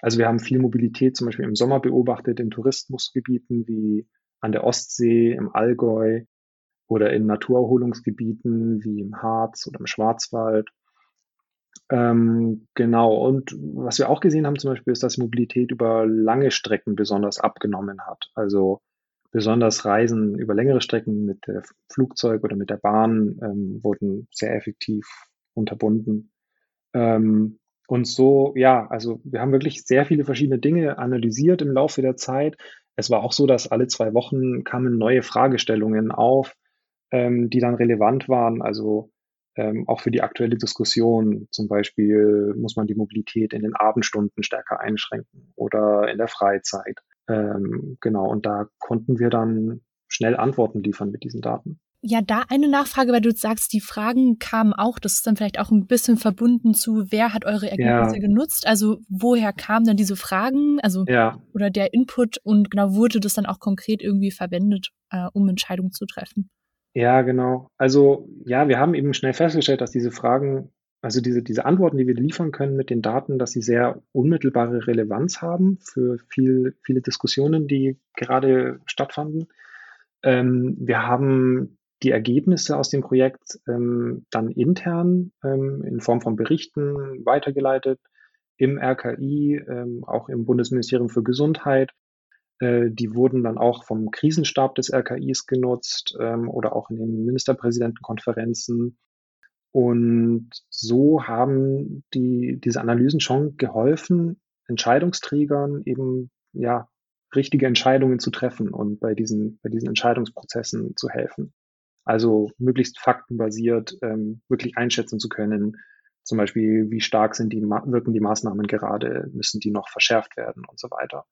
Also wir haben viel Mobilität zum Beispiel im Sommer beobachtet in Tourismusgebieten wie an der Ostsee, im Allgäu oder in Naturerholungsgebieten wie im Harz oder im Schwarzwald. Ähm, genau. Und was wir auch gesehen haben zum Beispiel ist, dass Mobilität über lange Strecken besonders abgenommen hat. Also besonders Reisen über längere Strecken mit dem Flugzeug oder mit der Bahn ähm, wurden sehr effektiv unterbunden. Ähm, und so, ja, also wir haben wirklich sehr viele verschiedene Dinge analysiert im Laufe der Zeit. Es war auch so, dass alle zwei Wochen kamen neue Fragestellungen auf, ähm, die dann relevant waren. Also ähm, auch für die aktuelle Diskussion. Zum Beispiel muss man die Mobilität in den Abendstunden stärker einschränken oder in der Freizeit. Ähm, genau, und da konnten wir dann schnell Antworten liefern mit diesen Daten. Ja, da eine Nachfrage, weil du sagst, die Fragen kamen auch, das ist dann vielleicht auch ein bisschen verbunden zu, wer hat eure Ergebnisse ja. genutzt? Also woher kamen dann diese Fragen? Also ja. oder der Input und genau wurde das dann auch konkret irgendwie verwendet, äh, um Entscheidungen zu treffen? Ja, genau. Also ja, wir haben eben schnell festgestellt, dass diese Fragen, also diese, diese Antworten, die wir liefern können mit den Daten, dass sie sehr unmittelbare Relevanz haben für viel, viele Diskussionen, die gerade stattfanden. Ähm, wir haben die Ergebnisse aus dem Projekt ähm, dann intern ähm, in Form von Berichten weitergeleitet im RKI, ähm, auch im Bundesministerium für Gesundheit die wurden dann auch vom Krisenstab des RKIs genutzt ähm, oder auch in den Ministerpräsidentenkonferenzen. Und so haben die, diese Analysen schon geholfen, Entscheidungsträgern eben ja richtige Entscheidungen zu treffen und bei diesen, bei diesen Entscheidungsprozessen zu helfen. Also möglichst faktenbasiert ähm, wirklich einschätzen zu können, zum Beispiel, wie stark sind die, wirken die Maßnahmen gerade, müssen die noch verschärft werden und so weiter.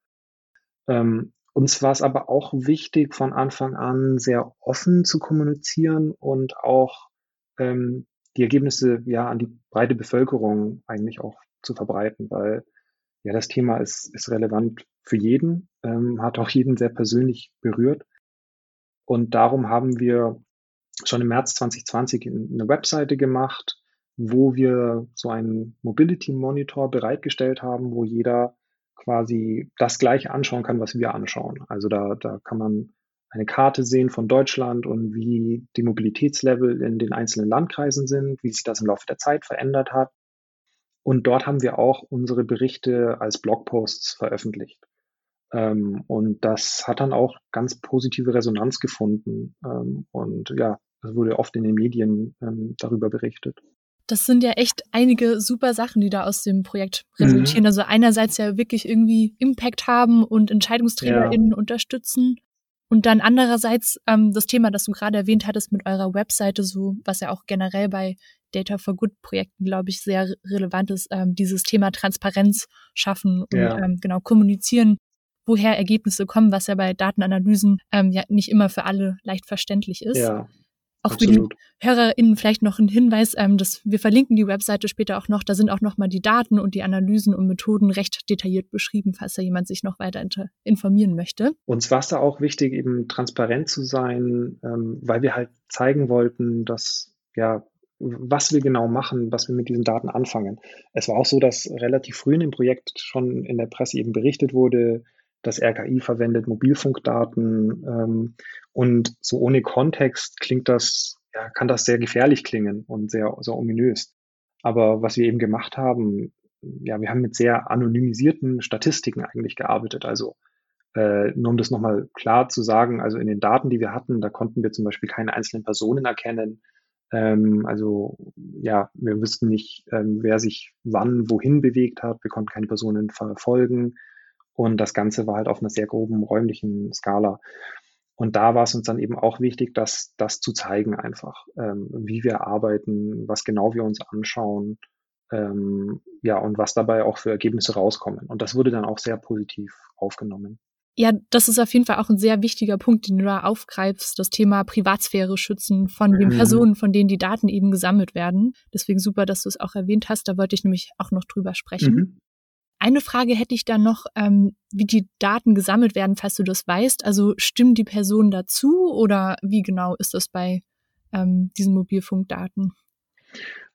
Ähm, uns war es aber auch wichtig, von Anfang an sehr offen zu kommunizieren und auch ähm, die Ergebnisse ja an die breite Bevölkerung eigentlich auch zu verbreiten, weil ja das Thema ist, ist relevant für jeden, ähm, hat auch jeden sehr persönlich berührt. Und darum haben wir schon im März 2020 eine Webseite gemacht, wo wir so einen Mobility Monitor bereitgestellt haben, wo jeder quasi das gleiche anschauen kann, was wir anschauen. Also da, da kann man eine Karte sehen von Deutschland und wie die Mobilitätslevel in den einzelnen Landkreisen sind, wie sich das im Laufe der Zeit verändert hat. Und dort haben wir auch unsere Berichte als Blogposts veröffentlicht. Ähm, und das hat dann auch ganz positive Resonanz gefunden. Ähm, und ja, es wurde oft in den Medien ähm, darüber berichtet. Das sind ja echt einige super Sachen, die da aus dem Projekt resultieren. Mhm. Also einerseits ja wirklich irgendwie Impact haben und EntscheidungsträgerInnen ja. unterstützen. Und dann andererseits ähm, das Thema, das du gerade erwähnt hattest mit eurer Webseite, so was ja auch generell bei Data for Good Projekten, glaube ich, sehr relevant ist, ähm, dieses Thema Transparenz schaffen und ja. ähm, genau kommunizieren, woher Ergebnisse kommen, was ja bei Datenanalysen ähm, ja nicht immer für alle leicht verständlich ist. Ja. Auch Absolut. für die HörerInnen vielleicht noch ein Hinweis, ähm, dass wir verlinken die Webseite später auch noch. Da sind auch nochmal die Daten und die Analysen und Methoden recht detailliert beschrieben, falls da jemand sich noch weiter informieren möchte. Uns war es da auch wichtig, eben transparent zu sein, ähm, weil wir halt zeigen wollten, dass ja was wir genau machen, was wir mit diesen Daten anfangen. Es war auch so, dass relativ früh in dem Projekt schon in der Presse eben berichtet wurde, das RKI verwendet Mobilfunkdaten ähm, und so ohne Kontext klingt das, ja, kann das sehr gefährlich klingen und sehr, sehr ominös. Aber was wir eben gemacht haben, ja, wir haben mit sehr anonymisierten Statistiken eigentlich gearbeitet. Also äh, nur um das nochmal klar zu sagen, also in den Daten, die wir hatten, da konnten wir zum Beispiel keine einzelnen Personen erkennen. Ähm, also ja, wir wüssten nicht, ähm, wer sich wann wohin bewegt hat. Wir konnten keine Personen verfolgen. Und das Ganze war halt auf einer sehr groben räumlichen Skala. Und da war es uns dann eben auch wichtig, das, das zu zeigen einfach, ähm, wie wir arbeiten, was genau wir uns anschauen, ähm, ja, und was dabei auch für Ergebnisse rauskommen. Und das wurde dann auch sehr positiv aufgenommen. Ja, das ist auf jeden Fall auch ein sehr wichtiger Punkt, den du da aufgreifst, das Thema Privatsphäre schützen von den mhm. Personen, von denen die Daten eben gesammelt werden. Deswegen super, dass du es auch erwähnt hast. Da wollte ich nämlich auch noch drüber sprechen. Mhm. Eine Frage hätte ich dann noch, ähm, wie die Daten gesammelt werden, falls du das weißt. Also stimmen die Personen dazu oder wie genau ist das bei ähm, diesen Mobilfunkdaten?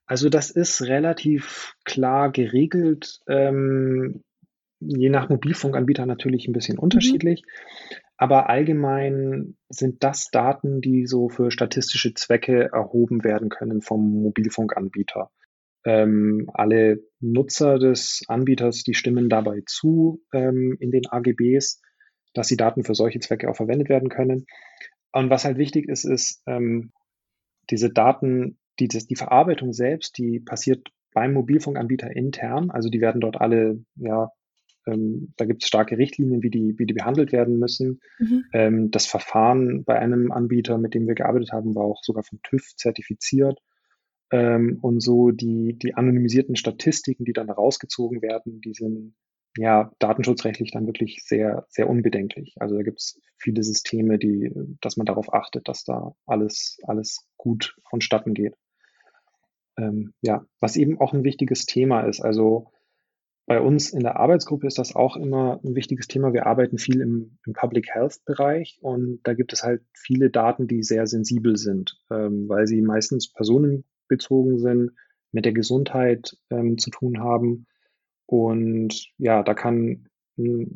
Also das ist relativ klar geregelt, ähm, je nach Mobilfunkanbieter natürlich ein bisschen mhm. unterschiedlich. Mhm. Aber allgemein sind das Daten, die so für statistische Zwecke erhoben werden können vom Mobilfunkanbieter. Ähm, alle Nutzer des Anbieters, die stimmen dabei zu ähm, in den AGBs, dass die Daten für solche Zwecke auch verwendet werden können. Und was halt wichtig ist, ist, ähm, diese Daten, die, die Verarbeitung selbst, die passiert beim Mobilfunkanbieter intern. Also die werden dort alle, ja, ähm, da gibt es starke Richtlinien, wie die, wie die behandelt werden müssen. Mhm. Ähm, das Verfahren bei einem Anbieter, mit dem wir gearbeitet haben, war auch sogar vom TÜV zertifiziert. Ähm, und so die, die anonymisierten Statistiken, die dann rausgezogen werden, die sind ja datenschutzrechtlich dann wirklich sehr, sehr unbedenklich. Also da gibt es viele Systeme, die, dass man darauf achtet, dass da alles, alles gut vonstatten geht. Ähm, ja, was eben auch ein wichtiges Thema ist. Also bei uns in der Arbeitsgruppe ist das auch immer ein wichtiges Thema. Wir arbeiten viel im, im Public Health Bereich und da gibt es halt viele Daten, die sehr sensibel sind, ähm, weil sie meistens Personen bezogen sind, mit der Gesundheit ähm, zu tun haben. Und ja, da kann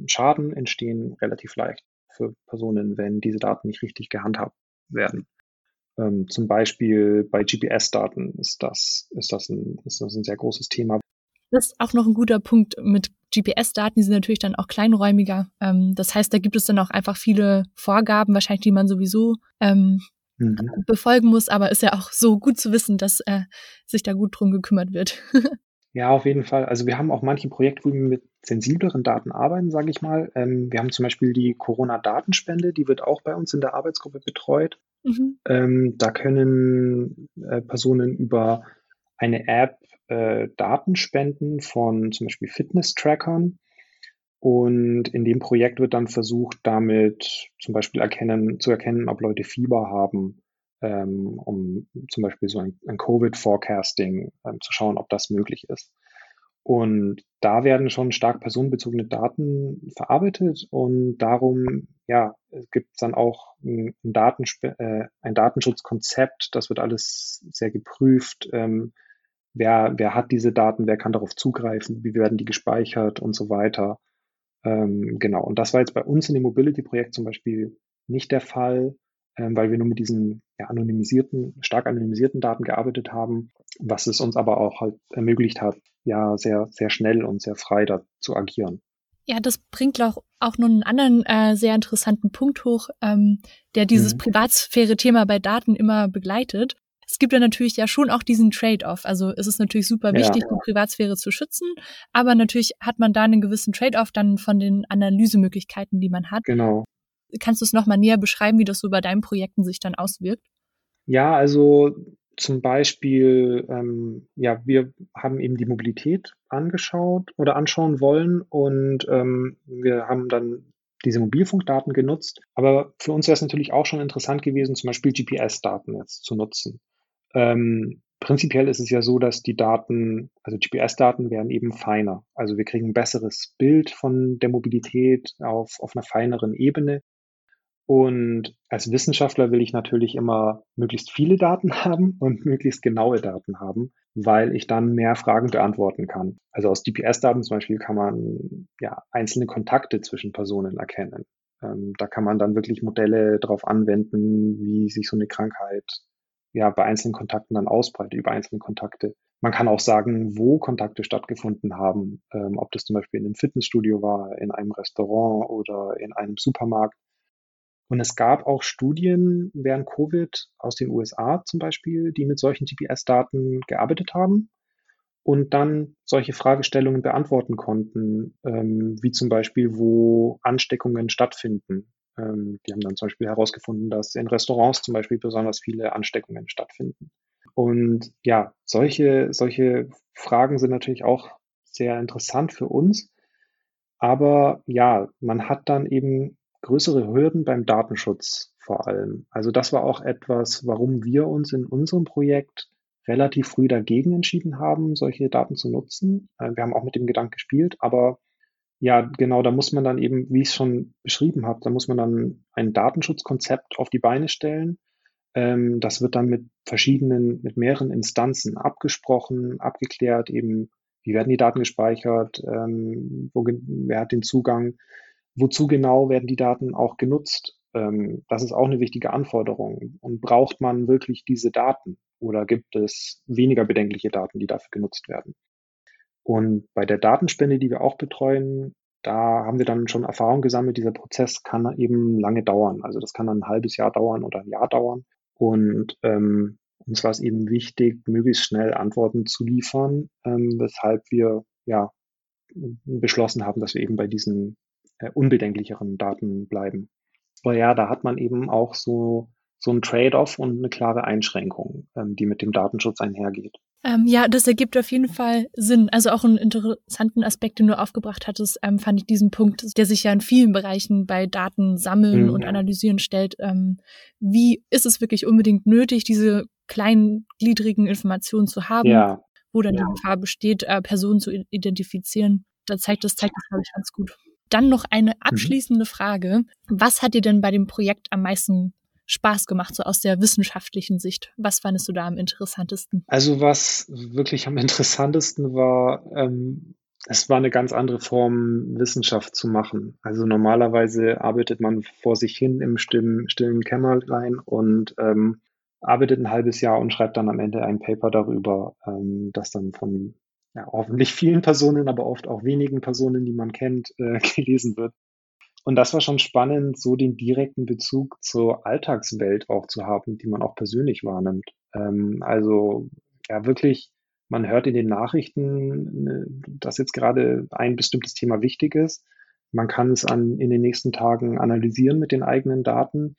Schaden entstehen relativ leicht für Personen, wenn diese Daten nicht richtig gehandhabt werden. Ähm, zum Beispiel bei GPS-Daten ist das, ist, das ein, ist das ein sehr großes Thema. Das ist auch noch ein guter Punkt mit GPS-Daten, die sind natürlich dann auch kleinräumiger. Ähm, das heißt, da gibt es dann auch einfach viele Vorgaben, wahrscheinlich, die man sowieso ähm, mhm. befolgen muss, aber ist ja auch so gut zu wissen, dass äh, sich da gut drum gekümmert wird. Ja, auf jeden Fall. Also wir haben auch manche Projekte, wo wir mit sensibleren Daten arbeiten, sage ich mal. Ähm, wir haben zum Beispiel die Corona-Datenspende, die wird auch bei uns in der Arbeitsgruppe betreut. Mhm. Ähm, da können äh, Personen über eine App äh, Daten spenden von zum Beispiel Fitness-Trackern. Und in dem Projekt wird dann versucht, damit zum Beispiel erkennen, zu erkennen, ob Leute Fieber haben, ähm, um zum Beispiel so ein, ein Covid-Forecasting ähm, zu schauen, ob das möglich ist. Und da werden schon stark personenbezogene Daten verarbeitet und darum, ja, gibt es dann auch ein, Datenspe äh, ein Datenschutzkonzept, das wird alles sehr geprüft. Ähm, wer, wer hat diese Daten, wer kann darauf zugreifen, wie werden die gespeichert und so weiter. Ähm, genau, und das war jetzt bei uns in dem Mobility-Projekt zum Beispiel nicht der Fall, ähm, weil wir nur mit diesen ja, anonymisierten, stark anonymisierten Daten gearbeitet haben, was es uns aber auch halt ermöglicht hat, ja, sehr, sehr schnell und sehr frei da zu agieren. Ja, das bringt auch, auch noch einen anderen äh, sehr interessanten Punkt hoch, ähm, der dieses mhm. Privatsphäre-Thema bei Daten immer begleitet. Es gibt ja natürlich ja schon auch diesen Trade-off. Also es ist natürlich super wichtig, ja. die Privatsphäre zu schützen, aber natürlich hat man da einen gewissen Trade-off dann von den Analysemöglichkeiten, die man hat. Genau. Kannst du es nochmal näher beschreiben, wie das so bei deinen Projekten sich dann auswirkt? Ja, also zum Beispiel, ähm, ja, wir haben eben die Mobilität angeschaut oder anschauen wollen und ähm, wir haben dann diese Mobilfunkdaten genutzt. Aber für uns wäre es natürlich auch schon interessant gewesen, zum Beispiel GPS-Daten jetzt zu nutzen. Ähm, prinzipiell ist es ja so, dass die Daten, also GPS-Daten werden eben feiner. Also wir kriegen ein besseres Bild von der Mobilität auf, auf einer feineren Ebene. Und als Wissenschaftler will ich natürlich immer möglichst viele Daten haben und möglichst genaue Daten haben, weil ich dann mehr Fragen beantworten kann. Also aus GPS-Daten zum Beispiel kann man ja einzelne Kontakte zwischen Personen erkennen. Ähm, da kann man dann wirklich Modelle darauf anwenden, wie sich so eine Krankheit ja bei einzelnen Kontakten dann ausbreitet, über einzelne Kontakte. Man kann auch sagen, wo Kontakte stattgefunden haben, ähm, ob das zum Beispiel in einem Fitnessstudio war, in einem Restaurant oder in einem Supermarkt. Und es gab auch Studien während Covid aus den USA zum Beispiel, die mit solchen GPS-Daten gearbeitet haben und dann solche Fragestellungen beantworten konnten, ähm, wie zum Beispiel, wo Ansteckungen stattfinden. Ähm, die haben dann zum Beispiel herausgefunden, dass in Restaurants zum Beispiel besonders viele Ansteckungen stattfinden. Und ja, solche, solche Fragen sind natürlich auch sehr interessant für uns. Aber ja, man hat dann eben größere Hürden beim Datenschutz vor allem. Also das war auch etwas, warum wir uns in unserem Projekt relativ früh dagegen entschieden haben, solche Daten zu nutzen. Äh, wir haben auch mit dem Gedanken gespielt, aber ja, genau, da muss man dann eben, wie ich es schon beschrieben habe, da muss man dann ein Datenschutzkonzept auf die Beine stellen. Ähm, das wird dann mit verschiedenen, mit mehreren Instanzen abgesprochen, abgeklärt, eben, wie werden die Daten gespeichert, ähm, wo, wer hat den Zugang, wozu genau werden die Daten auch genutzt? Ähm, das ist auch eine wichtige Anforderung. Und braucht man wirklich diese Daten oder gibt es weniger bedenkliche Daten, die dafür genutzt werden? Und bei der Datenspende, die wir auch betreuen, da haben wir dann schon Erfahrung gesammelt. Dieser Prozess kann eben lange dauern. Also das kann dann ein halbes Jahr dauern oder ein Jahr dauern. Und ähm, uns war es eben wichtig, möglichst schnell Antworten zu liefern, ähm, weshalb wir ja beschlossen haben, dass wir eben bei diesen äh, unbedenklicheren Daten bleiben. Aber ja, da hat man eben auch so, so ein Trade-off und eine klare Einschränkung, ähm, die mit dem Datenschutz einhergeht. Ähm, ja, das ergibt auf jeden Fall Sinn. Also auch einen interessanten Aspekt, den du aufgebracht hattest, ähm, fand ich diesen Punkt, der sich ja in vielen Bereichen bei Daten sammeln mhm. und analysieren stellt. Ähm, wie ist es wirklich unbedingt nötig, diese kleingliedrigen Informationen zu haben, ja. wo dann ja. die Gefahr besteht, äh, Personen zu identifizieren? Da zeigt das, zeigt das, glaube ich, ganz gut. Dann noch eine mhm. abschließende mhm. Frage. Was hat dir denn bei dem Projekt am meisten Spaß gemacht, so aus der wissenschaftlichen Sicht? Was fandest du da am interessantesten? Also was wirklich am interessantesten war, ähm, es war eine ganz andere Form, Wissenschaft zu machen. Also normalerweise arbeitet man vor sich hin im stillen, stillen Kämmerlein und ähm, arbeitet ein halbes Jahr und schreibt dann am Ende ein Paper darüber, ähm, das dann von ja, hoffentlich vielen Personen, aber oft auch wenigen Personen, die man kennt, äh, gelesen wird. Und das war schon spannend, so den direkten Bezug zur Alltagswelt auch zu haben, die man auch persönlich wahrnimmt. Ähm, also ja, wirklich man hört in den Nachrichten, äh, dass jetzt gerade ein bestimmtes Thema wichtig ist. Man kann es an, in den nächsten Tagen analysieren mit den eigenen Daten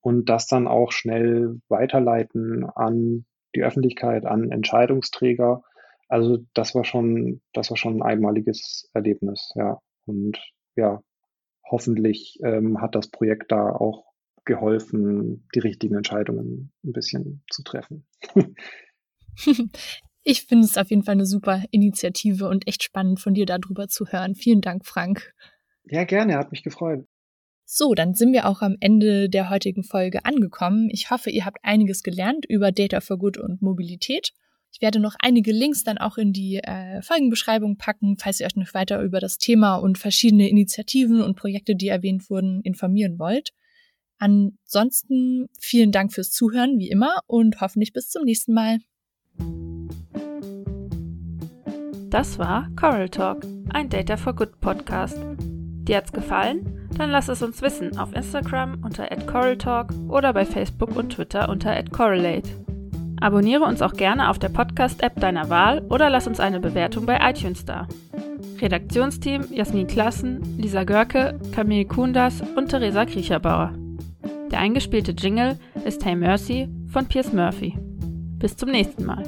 und das dann auch schnell weiterleiten an die Öffentlichkeit, an Entscheidungsträger. Also das war schon, das war schon ein einmaliges Erlebnis, ja. Und ja, hoffentlich ähm, hat das Projekt da auch geholfen, die richtigen Entscheidungen ein bisschen zu treffen. ich finde es auf jeden Fall eine super Initiative und echt spannend von dir darüber zu hören. Vielen Dank, Frank. Ja, gerne, hat mich gefreut. So, dann sind wir auch am Ende der heutigen Folge angekommen. Ich hoffe, ihr habt einiges gelernt über Data for Good und Mobilität. Ich werde noch einige Links dann auch in die äh, Folgenbeschreibung packen, falls ihr euch noch weiter über das Thema und verschiedene Initiativen und Projekte, die erwähnt wurden, informieren wollt. Ansonsten vielen Dank fürs Zuhören, wie immer, und hoffentlich bis zum nächsten Mal. Das war Coral Talk, ein Data for Good Podcast. Dir hat's gefallen? Dann lass es uns wissen auf Instagram unter @coraltalk oder bei Facebook und Twitter unter @correlate. Abonniere uns auch gerne auf der Podcast-App deiner Wahl oder lass uns eine Bewertung bei iTunes da. Redaktionsteam Jasmin Klassen, Lisa Görke, Camille Kundas und Theresa Kriecherbauer. Der eingespielte Jingle ist Hey Mercy von Piers Murphy. Bis zum nächsten Mal.